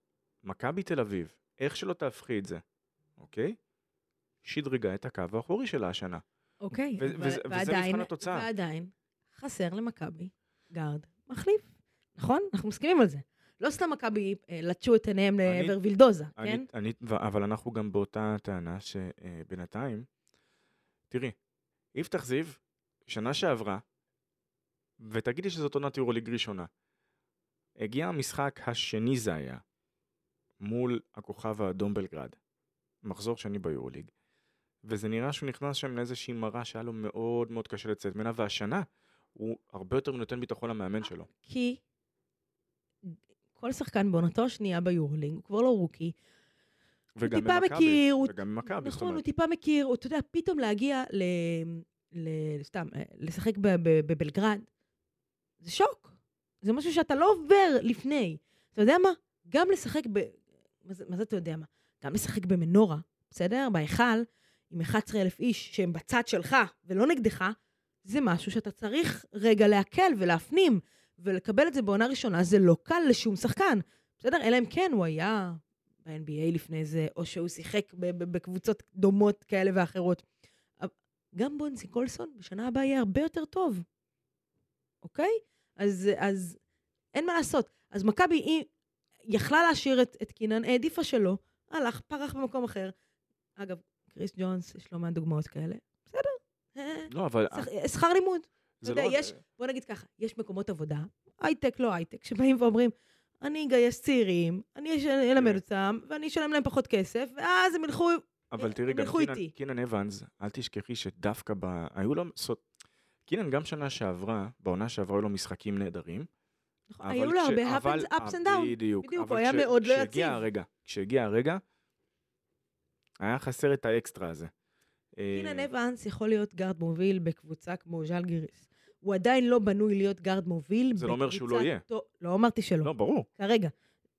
מכבי תל אביב, איך שלא תהפכי את זה, אוקיי? שדרגה את הקו האחורי שלה השנה. אוקיי, ו- ו- וזה- וזה ועדיין- מבחן התוצאה. ועדיין, חסר למכבי גארד מחליף, נכון? אנחנו מסכימים על זה. לא סתם מכבי אה, לטשו את עיניהם אני- לעבר וילדוזה, אני, כן? אני, ו- אבל אנחנו גם באותה טענה שבינתיים, תראי, יפתח זיו, שנה שעברה, ותגידי שזאת עונת יורוליג ראשונה, הגיע המשחק השני זה היה, מול הכוכב האדום בלגרד, מחזור שני ביורוליג, וזה נראה שהוא נכנס שם לאיזושהי מראה שהיה לו מאוד מאוד קשה לצאת ממנה, והשנה הוא הרבה יותר נותן ביטחון למאמן שלו. כי כל שחקן בעונתו השנייה ביורלינג, הוא כבר לא רוקי, וגם במכבי, וגם במכבי, נכון, הוא. טיפה מכיר, הוא, אתה יודע, פתאום להגיע ל... ל... סתם, אה, לשחק בבלגרד, זה שוק. זה משהו שאתה לא עובר לפני. אתה יודע מה? גם לשחק ב... מה זה, אתה יודע מה? גם לשחק במנורה, בסדר? בהיכל, עם 11,000 איש שהם בצד שלך ולא נגדך, זה משהו שאתה צריך רגע לעכל ולהפנים, ולקבל את זה בעונה ראשונה, זה לא קל לשום שחקן. בסדר? אלא אם כן הוא היה ב-NBA לפני זה, או שהוא שיחק בקבוצות דומות כאלה ואחרות. גם בונסי קולסון בשנה הבאה יהיה הרבה יותר טוב, אוקיי? אז, אז אין מה לעשות. אז מכבי, יכלה להשאיר את, את קינן, העדיפה שלא, הלך, פרח במקום אחר. אגב, קריס ג'ונס, יש לא מעט דוגמאות כאלה. בסדר. אה, לא, אבל... שכ- שכר לימוד. זה יודע, לא... יש- בוא נגיד ככה, יש מקומות עבודה, הייטק, לא הייטק, שבאים ואומרים, אני אגייס צעירים, אני אש- אלמד כן. אותם, ואני אשלם להם פחות כסף, ואז הם ילכו... אבל אה, תראי, גם קינן-. קינן אבנס, אל תשכחי שדווקא ב... היו לו... קינן גם שנה שעברה, בעונה שעברה היו לו משחקים נהדרים. נכון, היו לו הרבה אבל- ups and down. בדיוק. בדיוק, אבל הוא היה מאוד לא כשהגיע יציב. הרגע, כשהגיע הרגע, היה חסר את האקסטרה הזה. אה, קינן אבנס יכול להיות גארד מוביל בקבוצה כמו ז'לגיריס. הוא עדיין לא בנוי להיות גארד מוביל. זה לא אומר שהוא לא יהיה. לא אמרתי שלא. לא, ברור. כרגע.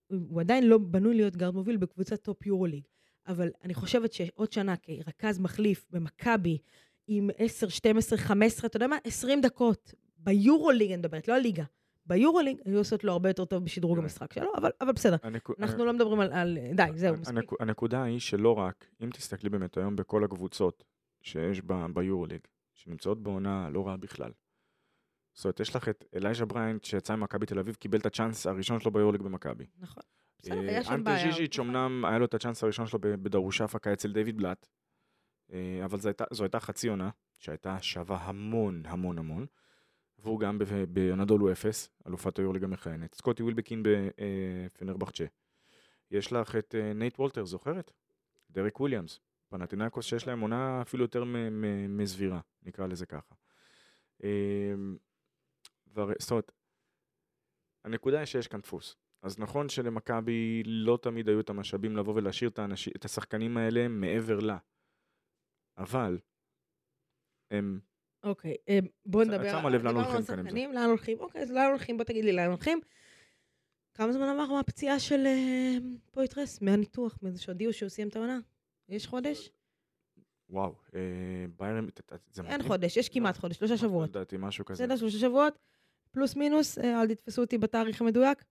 הוא עדיין לא בנוי להיות גארד מוביל בקבוצת top יורוליג. אבל אני חושבת שעוד שנה כרכז מחליף במכבי, עם 10, 12, 15, אתה יודע מה? 20 דקות. ביורוליג אני מדברת, לא הליגה. ביורוליג היו עושות לו הרבה יותר טוב בשדרוג. המשחק שלו, אבל, אבל בסדר. הנקו- אנחנו לא מדברים על... על די, זהו, הנ- מספיק. הנקו- הנקודה היא שלא רק, אם תסתכלי באמת היום בכל הקבוצות שיש ב- ביורוליג, שנמצאות בעונה לא רעה בכלל. זאת אומרת, יש לך את אלייז'ה בריינט שיצא ממכבי תל אביב, קיבל את הצ'אנס הראשון שלו ביורוליג במכבי. נכון. בסדר, אה, היה שם אנטה בעיה. ז'יז'יץ' אמנם היה לו את הצ'אנס הראשון שלו בדרושפקה אצל דיוויד בלאט, אה, אבל זו הייתה, זו הייתה חצי עונה, שהייתה שווה המון המון המון, והוא גם באנאדולו אפס, אלופת היורוליג המכהנת. סקוטי ווילבקין בפנרבחצ'ה. יש לך את אה, נייט וולטרס, זוכרת? דרק וויליאמס, פנאתינייקוס שיש להם עונה אפילו יותר מסבירה, נקרא לזה ככה. אה, והרי- זאת אומרת, הנקודה היא שיש כאן דפוס. אז נכון שלמכבי לא תמיד היו את המשאבים לבוא ולהשאיר את השחקנים האלה מעבר לה. אבל הם, אוקיי, אה, בוא את נדבר. שמה לב לאן הולכים כאן עם זה. לאן הולכים? אוקיי, אז לאן הולכים? בוא תגיד לי לאן הולכים. כמה זמן עבר מהפציעה של אה, פויטרס? מהניתוח, מזה שהודיעו שהוא סיים את העונה? יש חודש? וואו, אה, ביירן, זה אין. חודש, יש כמעט לא, חודש, שלושה לא שבועות. לדעתי, משהו כזה. בסדר, שלושה שבועות, פלוס מינוס, אה, אל תתפסו אותי בתאריך המדויק.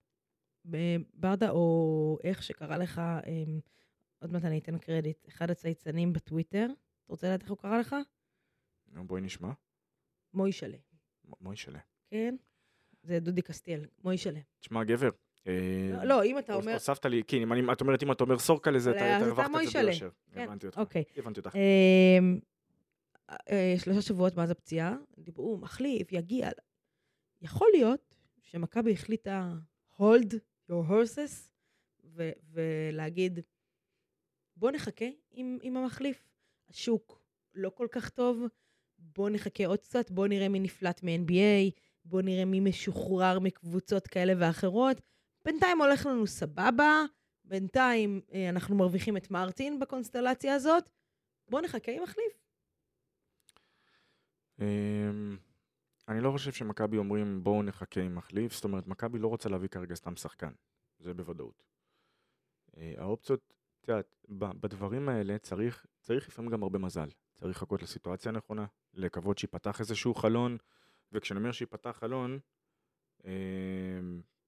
ברדה, או איך שקרא לך, אה, עוד מעט אני אתן קרדיט, אחד הצייצנים בטוויטר, אתה רוצה לדעת איך הוא קרא לך? נו, בואי נשמע. מוישלה, מוישלה. כן? זה דודי קסטיאל, מוישלה. תשמע, גבר. אה, לא, לא, אם אתה אומר... הוספת לי, כן, אם את אומרת, אם אתה אומר סורקה לזה, אתה הרווחת את זה. ביושר. כן, הבנתי אותך. אוקיי. הבנתי אותך. אמ, אה, שלושה שבועות מאז הפציעה, דיברו, מחליף, יגיע. יכול להיות שמכבי החליטה hold your horses, ו- ולהגיד, בוא נחכה עם, עם המחליף. השוק לא כל כך טוב, בוא נחכה עוד קצת, בוא נראה מי נפלט מ-NBA, בוא נראה מי משוחרר מקבוצות כאלה ואחרות. בינתיים הולך לנו סבבה, בינתיים אה, אנחנו מרוויחים את מרטין בקונסטלציה הזאת, בוא נחכה עם מחליף. אמ, אני לא חושב שמכבי אומרים בואו נחכה עם מחליף, זאת אומרת מכבי לא רוצה להביא כרגע סתם שחקן, זה בוודאות. אה, האופציות, את יודעת, בדברים האלה צריך, צריך לפעמים גם הרבה מזל. צריך לחכות לסיטואציה הנכונה, לקוות שיפתח איזשהו חלון, וכשאני אומר שיפתח חלון, אמ,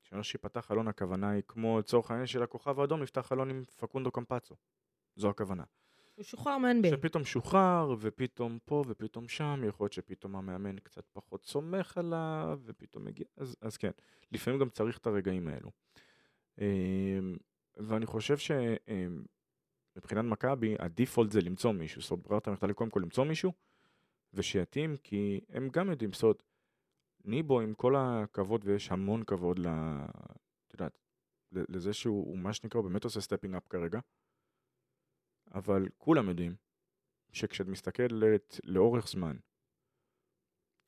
כשאני אומר שיפתח חלון הכוונה היא כמו לצורך העניין של הכוכב האדום נפתח חלון עם פקונדו קמפצו. זו הכוונה. הוא שוחרר מ-NBA. שפתאום שוחרר, ופתאום פה ופתאום שם, יכול להיות שפתאום המאמן קצת פחות סומך עליו, ופתאום מגיע, אז, אז כן, לפעמים גם צריך את הרגעים האלו. אמ, ואני חושב שמבחינת מכבי, הדיפולט זה למצוא מישהו, זאת אומרת, ברירת המחדל היא קודם כל למצוא מישהו, ושיתאים, כי הם גם יודעים, זאת אומרת, ניבו, עם כל הכבוד, ויש המון כבוד ל... את יודעת, לזה שהוא, מה שנקרא, הוא באמת עושה stepping up כרגע. אבל כולם יודעים שכשאת מסתכלת לאורך זמן,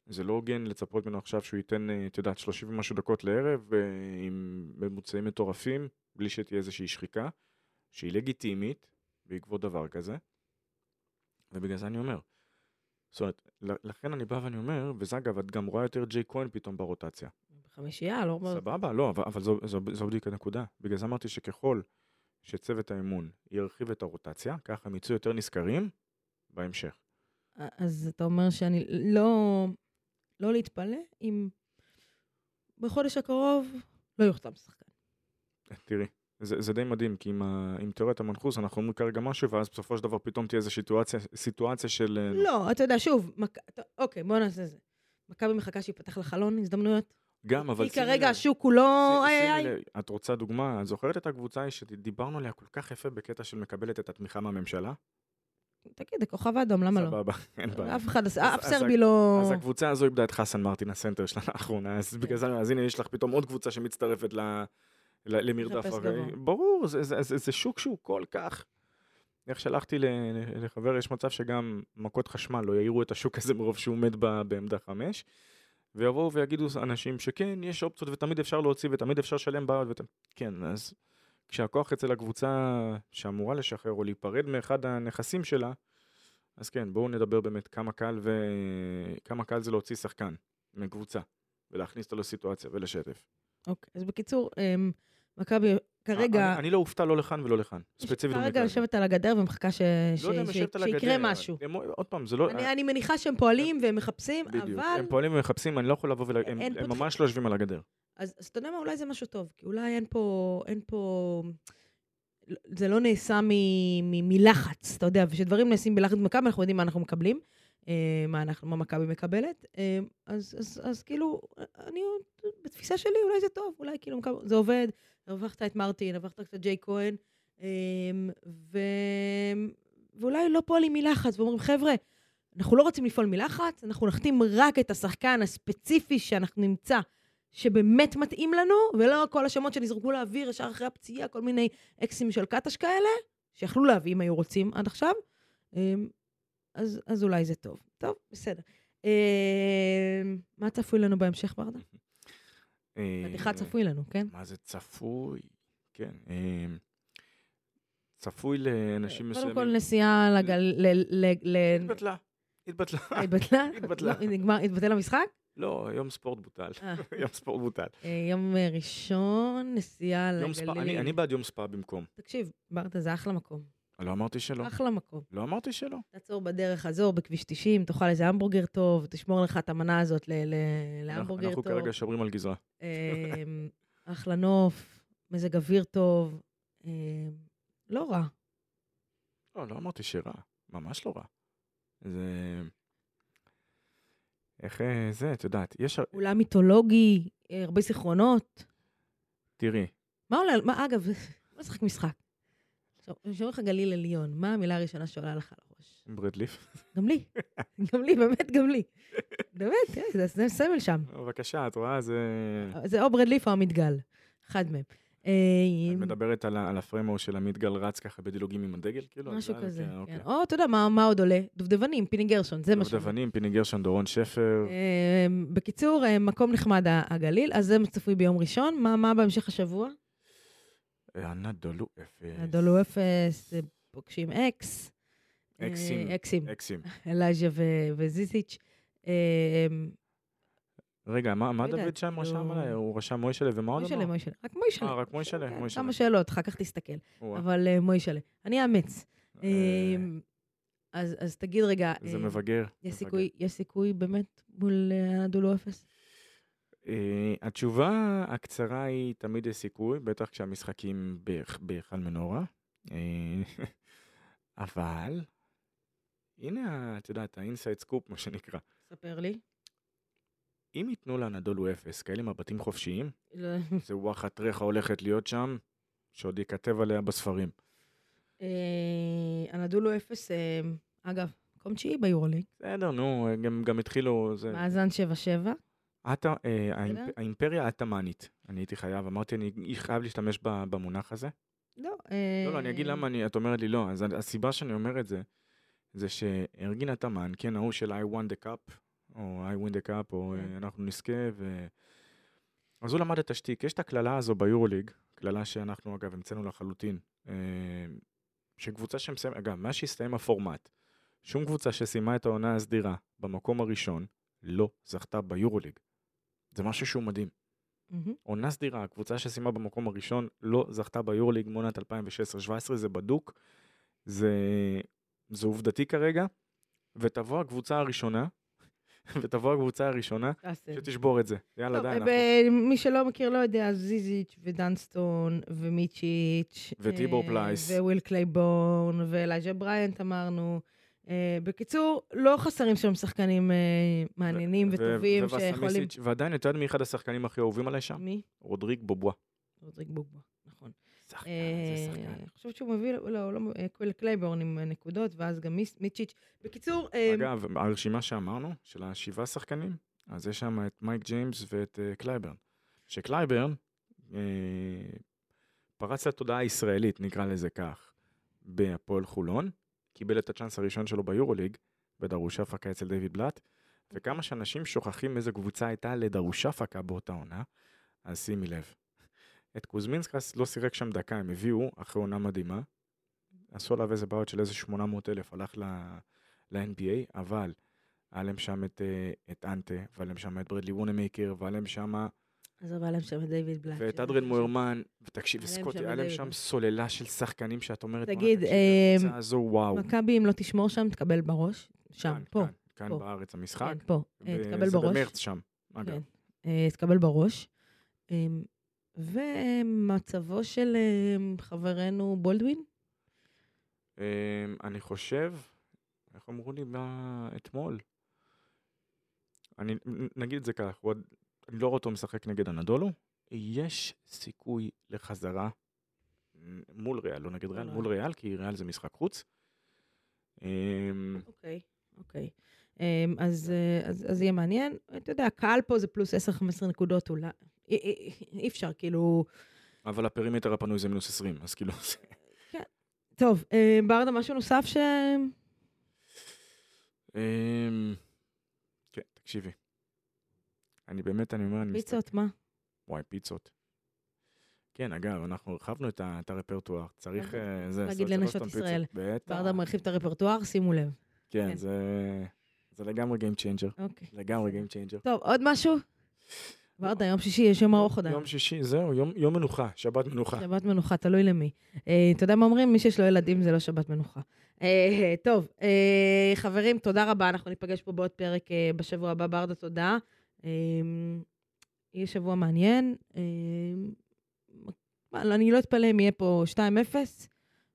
זה לא הוגן לצפות ממנו עכשיו שהוא ייתן, אה, את יודעת, 30 ומשהו דקות לערב אה, עם ממוצעים מטורפים, בלי שתהיה איזושהי שחיקה, שהיא לגיטימית בעקבות דבר כזה, ובגלל זה אני אומר. זאת אומרת, לכן אני בא ואני אומר, וזה אגב, את גם רואה יותר ג'יי כהן פתאום ברוטציה. בחמישייה, לא... סבבה, לא, אבל, אבל זו, זו, זו בדיוק הנקודה. בגלל זה אמרתי שככל שצוות האמון ירחיב את הרוטציה, ככה הם יצאו יותר נשכרים בהמשך. אז אתה אומר שאני לא, לא להתפלא אם בחודש הקרוב לא יוחתם שחקן. תראי, זה, זה די מדהים, כי עם, ה, עם תיאוריית המנחוס אנחנו אומרים כרגע משהו, ואז בסופו של דבר פתאום תהיה איזו סיטואציה, סיטואציה של... אה, לא, אתה יודע, שוב, מק... אוקיי, בוא נעשה זה. מכבי מחכה שיפתח לחלון הזדמנויות? גם, אבל... כי כרגע השוק הוא לא... את רוצה דוגמה, את זוכרת את הקבוצה שדיברנו עליה כל כך יפה בקטע של מקבלת את התמיכה מהממשלה? תגיד, הכוכב האדום, למה לא? סבבה, אין בעיה. אף אחד, אף סרבי לא... אז הקבוצה הזו איבדה את חסן מרטין, הסנטר שלה לאחרונה, אז בגלל זה, אז הנה יש לך פתאום עוד קבוצה שמצטרפת למרדף הרי. ברור, זה שוק שהוא כל כך... איך שלחתי לחבר, יש מצב שגם מכות חשמל לא יעירו את השוק הזה מרוב שהוא עומד בעמדה חמש. ויבואו ויגידו אנשים שכן, יש אופציות ותמיד אפשר להוציא ותמיד אפשר לשלם בעד ות... כן, אז כשהכוח אצל הקבוצה שאמורה לשחרר או להיפרד מאחד הנכסים שלה, אז כן, בואו נדבר באמת כמה קל ו... כמה קל זה להוציא שחקן מקבוצה ולהכניס אותו לסיטואציה ולשתף. אוקיי, אז בקיצור, אמ, מכבי כרגע... אני, אני לא אופתע לא לכאן ולא לכאן, ספציפית כרגע יושבת על הגדר ומחכה ש... לא על הגדר. שיקרה משהו. הם, עוד פעם, זה לא... אני, אני מניחה שהם פועלים והם מחפשים, בדיוק. אבל... הם פועלים ומחפסים, אני לא יכול לבוא ול... הם, הם פותח... ממש לא יושבים על הגדר. אז, אז אתה יודע מה, אולי זה משהו טוב, כי אולי אין פה... אין פה... זה לא נעשה מ, מ, מלחץ, אתה יודע, ושדברים נעשים בלחץ במכבי, אנחנו יודעים מה אנחנו מקבלים, אה, מה אנחנו, מה מכבי מקבלת. אה, אז, אז, אז כאילו, אני, בתפיסה שלי, אולי זה טוב, אולי כאילו, זה עובד, הרווחת את מרטין, הרווחת קצת ג'יי כהן, אמ, ו... ואולי לא פועלים מלחץ, ואומרים, חבר'ה, אנחנו לא רוצים לפעול מלחץ, אנחנו נחתים רק את השחקן הספציפי שאנחנו נמצא, שבאמת מתאים לנו, ולא כל השמות שנזרקו לאוויר ישר אחרי הפציעה, כל מיני אקסים של קטש כאלה, שיכלו להביא אם היו רוצים עד עכשיו. אמ, אז, אז אולי זה טוב. טוב, בסדר. אמ, מה צפוי לנו בהמשך, ברדה? חתיכה אה, צפוי לנו, כן? מה זה צפוי? כן. אה, צפוי לאנשים מסוימים. קודם כל נסיעה לגל... התבטלה. התבטלה. התבטלה? התבטלה. נגמר, התבטל המשחק? לא, יום ספורט בוטל. יום ספורט בוטל. יום ראשון, נסיעה לגליל. אני בעד יום ספא במקום. תקשיב, ברטה, זה אחלה מקום. לא אמרתי שלא. אחלה מקום. לא אמרתי שלא. תעצור בדרך, חזור בכביש 90, תאכל איזה המבורגר טוב, תשמור לך את המנה הזאת להמבורגר טוב. אנחנו כרגע שומרים על גזרה. אמ, אחלה נוף, מזג אוויר טוב, אמ, לא רע. לא, לא אמרתי שרע, ממש לא רע. זה... איך אה, זה, את יודעת, יש... אולם מיתולוגי, הרבה זיכרונות. תראי. מה עולה, מה, אגב, בוא נשחק משחק. עכשיו, אני שואל לך גליל עליון, מה המילה הראשונה שעולה לך לראש? ברדליף. גם לי, גם לי, באמת גם לי. באמת, כן, זה- זה סמל שם. בבקשה, את רואה? זה... זה או ברדליף או המתגל, אחד מהם. אה, את מדברת על ה- על הפריימור של עמיתגל רץ ככה בדילוגים עם הדגל? כאילו? משהו זה- כזה, כן, כן. אוקיי. או, אתה יודע, מה עוד עולה? דובדבנים, פיני גרשון, זה מה שעולה. דובדבנים, פיני גרשון, דורון שפר. אה, בקיצור, אה, מקום נחמד הגליל, אז זה צפוי ביום ראשון. מה בהמשך השבוע? אה, ענת דולו אפס. דולו אפס, פוגשים אקס. אה, אקסים. אקסים, אקסים. אלייז'ה ו- וזיזיץ'. אה, רגע, מה לא דוד שם רשם כאילו- עליי? הוא רשם מוישלה ומה עוד מוישלה, אמר? מוישלה. רק מוישלה. אה, רק מוישלה? כן, מוישלה. כמה שאלות, אחר כך תסתכל. אבל אה, מוישלה. אני אאמץ. אה, אה, אז תגיד רגע, זה מבגר. יש. סיכוי, באמת מול אנאדולו אפס? אה, התשובה הקצרה היא תמיד יש סיכוי, בטח כשהמשחקים בהיכ- בהיכל מנורה. אה, אבל, הנה, את יודעת, ה inside scoop, מה שנקרא. ספר לי. אם ייתנו לאנאדולו אפס כאלה מבטים חופשיים, לא, זה וואחד ריחה הולכת להיות שם, שעוד ייכתב עליה בספרים. אה, הנדולו אפס, אה, אגב, מקום תשיעי ביורוליג, בסדר, נו, גם, גם התחילו. מאזן 7-7. עטה, אה. האימפריה העת'מאנית, אני הייתי חייב, אמרתי, אני חייב להשתמש במונח הזה. לא, אה, לא, לא, אני אגיד למה אני, את אומרת לי לא. אז הסיבה שאני אומר את זה, זה שארגין התאמן, כן, ההוא של I won the cup, או I win the cup, או כן. אה, אנחנו נזכה, ו... אז הוא למד את השטיק. יש את הקללה הזו ביורוליג, קללה שאנחנו אגב המצאנו לחלוטין, אה, שקבוצה שמסיימת, אגב, מאז שהסתיים הפורמט, שום קבוצה שסיימה את העונה הסדירה במקום הראשון, לא זכתה ביורוליג. זה משהו שהוא מדהים. מהמם. עונה סדירה, הקבוצה שסיימה במקום הראשון לא זכתה ביורליג מעונת 2016-2017, זה בדוק, זה, זה עובדתי כרגע, ותבוא הקבוצה הראשונה, ותבוא הקבוצה הראשונה. שתשבור את זה. יאללה, די, אה, אנחנו... מי שלא מכיר לא יודע, אז ז'יז'יץ' ודנסטון ומיצ'יץ'. וטיבור אה, פלייס. וויל קלייבורן ואלייג'ה בריינט אמרנו. אה, בקיצור, לא חסרים שם שחקנים אה, מעניינים וטובים שיכולים... ועדיין, אתה יודע מי אחד השחקנים הכי אהובים עליי שם? מי? רודריג בובואה. רודריג בובואה, נכון. שחקן, אה, זה שחקן. אני חושבת שהוא מביא, לא, לא, קלייבורן עם נקודות, ואז גם מיצ'יץ'. בקיצור, אגב, הרשימה שאמרנו, של השבעה שחקנים, אז יש שם את מייק ג'יימס ואת אה, קלייבורן. שקלייבורן פרץ לתודעה הישראלית, נקרא לזה כך, בהפועל חולון, קיבל את הצ'אנס הראשון שלו ביורוליג, בדרושפקה אצל דיוויד בלאט, וכמה שאנשים שוכחים איזה קבוצה הייתה לדרושפקה באותה עונה, אז שימי לב. את קוזמינסקס לא שיחק שם דקה, הם הביאו אחרי עונה מדהימה, עשו עליו איזה בעיות של איזה 800 אלף, הלך. ל-NBA, אבל היה להם שם את, אה, את אנטה, והיה להם שם את ברדלי וונמייקר, והיה להם שם, אז היה להם שם דיוויד בלאט. ואת אדרן. מוירמן, ותקשיב, סקוטי, היה להם שם. סוללה של שחקנים שאת אומרת, "וואלה, תגיד, אה. מכבי, אם לא תשמור שם, תקבל בראש. שם, פה. כאן. בארץ המשחק. כן, פה. אה, תקבל זה בראש. במרץ שם, אגב. כן. אה, תקבל בראש. אה, ומצבו של אה, חברנו בולדווין? אה, אני חושב, איך אמרו לי אתמול? אני, נגיד את זה כך, הוא עוד- לא רואה אותו משחק נגד הנדולו, יש סיכוי לחזרה מול ריאל, לא נגד ריאל, מול מול ריאל, כי ריאל זה משחק חוץ. אה, אוקיי, אוקיי. אה, אז אה, אז- יהיה מעניין. אתה יודע, הקהל פה זה פלוס 10-15 נקודות אולי. אי- אפשר, כאילו... אבל הפרימטר הפנוי זה מינוס 20, אז כאילו... זה- טוב, אה, ברדה, משהו נוסף ש... אמ, כן, תקשיבי. אני באמת, אני אומר, אני מסתכל... פיצות, מה? וואי, פיצות. כן, אגב, אנחנו הרחבנו את ה- את הרפרטואר. צריך... אוקיי. אה, זה, להגיד לנשות. ישראל. בטח. ברדה מרחיב את הרפרטואר, שימו לב. כן, כן. זה... זה לגמרי Game Changer. אוקיי. לגמרי Game Changer. טוב, עוד משהו? ברדה, יום שישי יש יום ארוך עדיין. יום שישי, זהו, יום- יום מנוחה, שבת מנוחה. שבת מנוחה, תלוי למי. אה, אתה יודע מה אומרים? מי שיש לו ילדים זה לא שבת מנוחה. אה, טוב, אה, חברים, תודה רבה. אנחנו ניפגש פה בעוד פרק אה, בשבוע הבא. ברדה, תודה. אה, יהיה שבוע מעניין. אה, לא, אני לא אתפלא אם יהיה פה 2-0,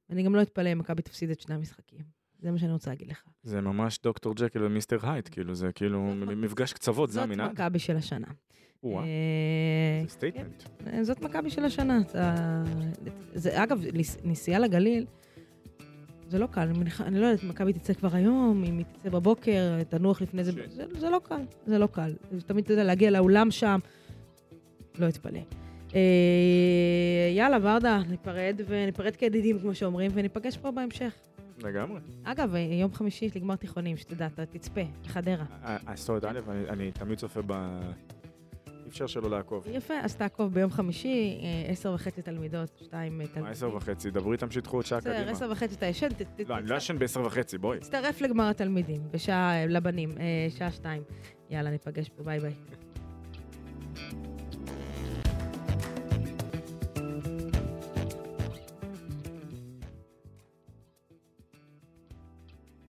ואני גם לא אתפלא אם מכבי תפסיד את שני המשחקים. זה מה שאני רוצה להגיד לך. זה ממש דוקטור ג'קל ומיסטר הייד, כאילו, זה כאילו זאת מפגש קצוות, זה זאת המנהג. מכבי של השנה. אה, זה statement. אה, זאת מכבי של השנה. אגב, נס- נסיעה לגליל, זה לא קל, אני, מניחה, אני לא יודעת, מכבי תצא כבר היום, אם היא תצא בבוקר, תנוח לפני זה. זה, זה לא קל, זה לא קל. זה תמיד, אתה יודע, להגיע לאולם שם, לא אתפלא. אה, יאללה, ורדה, ניפרד, וניפרד כידידים, כמו שאומרים, וניפגש פה בהמשך. לגמרי. אגב, אה, יום חמישי יש לי גמר תיכונים, שתדע, אתה תצפה, בחדרה. הסוד א', אני- אני תמיד צופה ב... אי אפשר שלא לעקוב. יפה, אז תעקוב ביום חמישי, אה, עשר וחצי תלמידות, שתיים אה, תלמידים. מה עשר וחצי? דברי איתם שידחו עוד שעה קדימה. עשר וחצי אתה ישן, לא, אני לא ישן בעשר וחצי, בואי. תצטרף לגמר התלמידים, בשעה, לבנים, אה, שעה שתיים. יאללה, ניפגש פה, ביי ביי.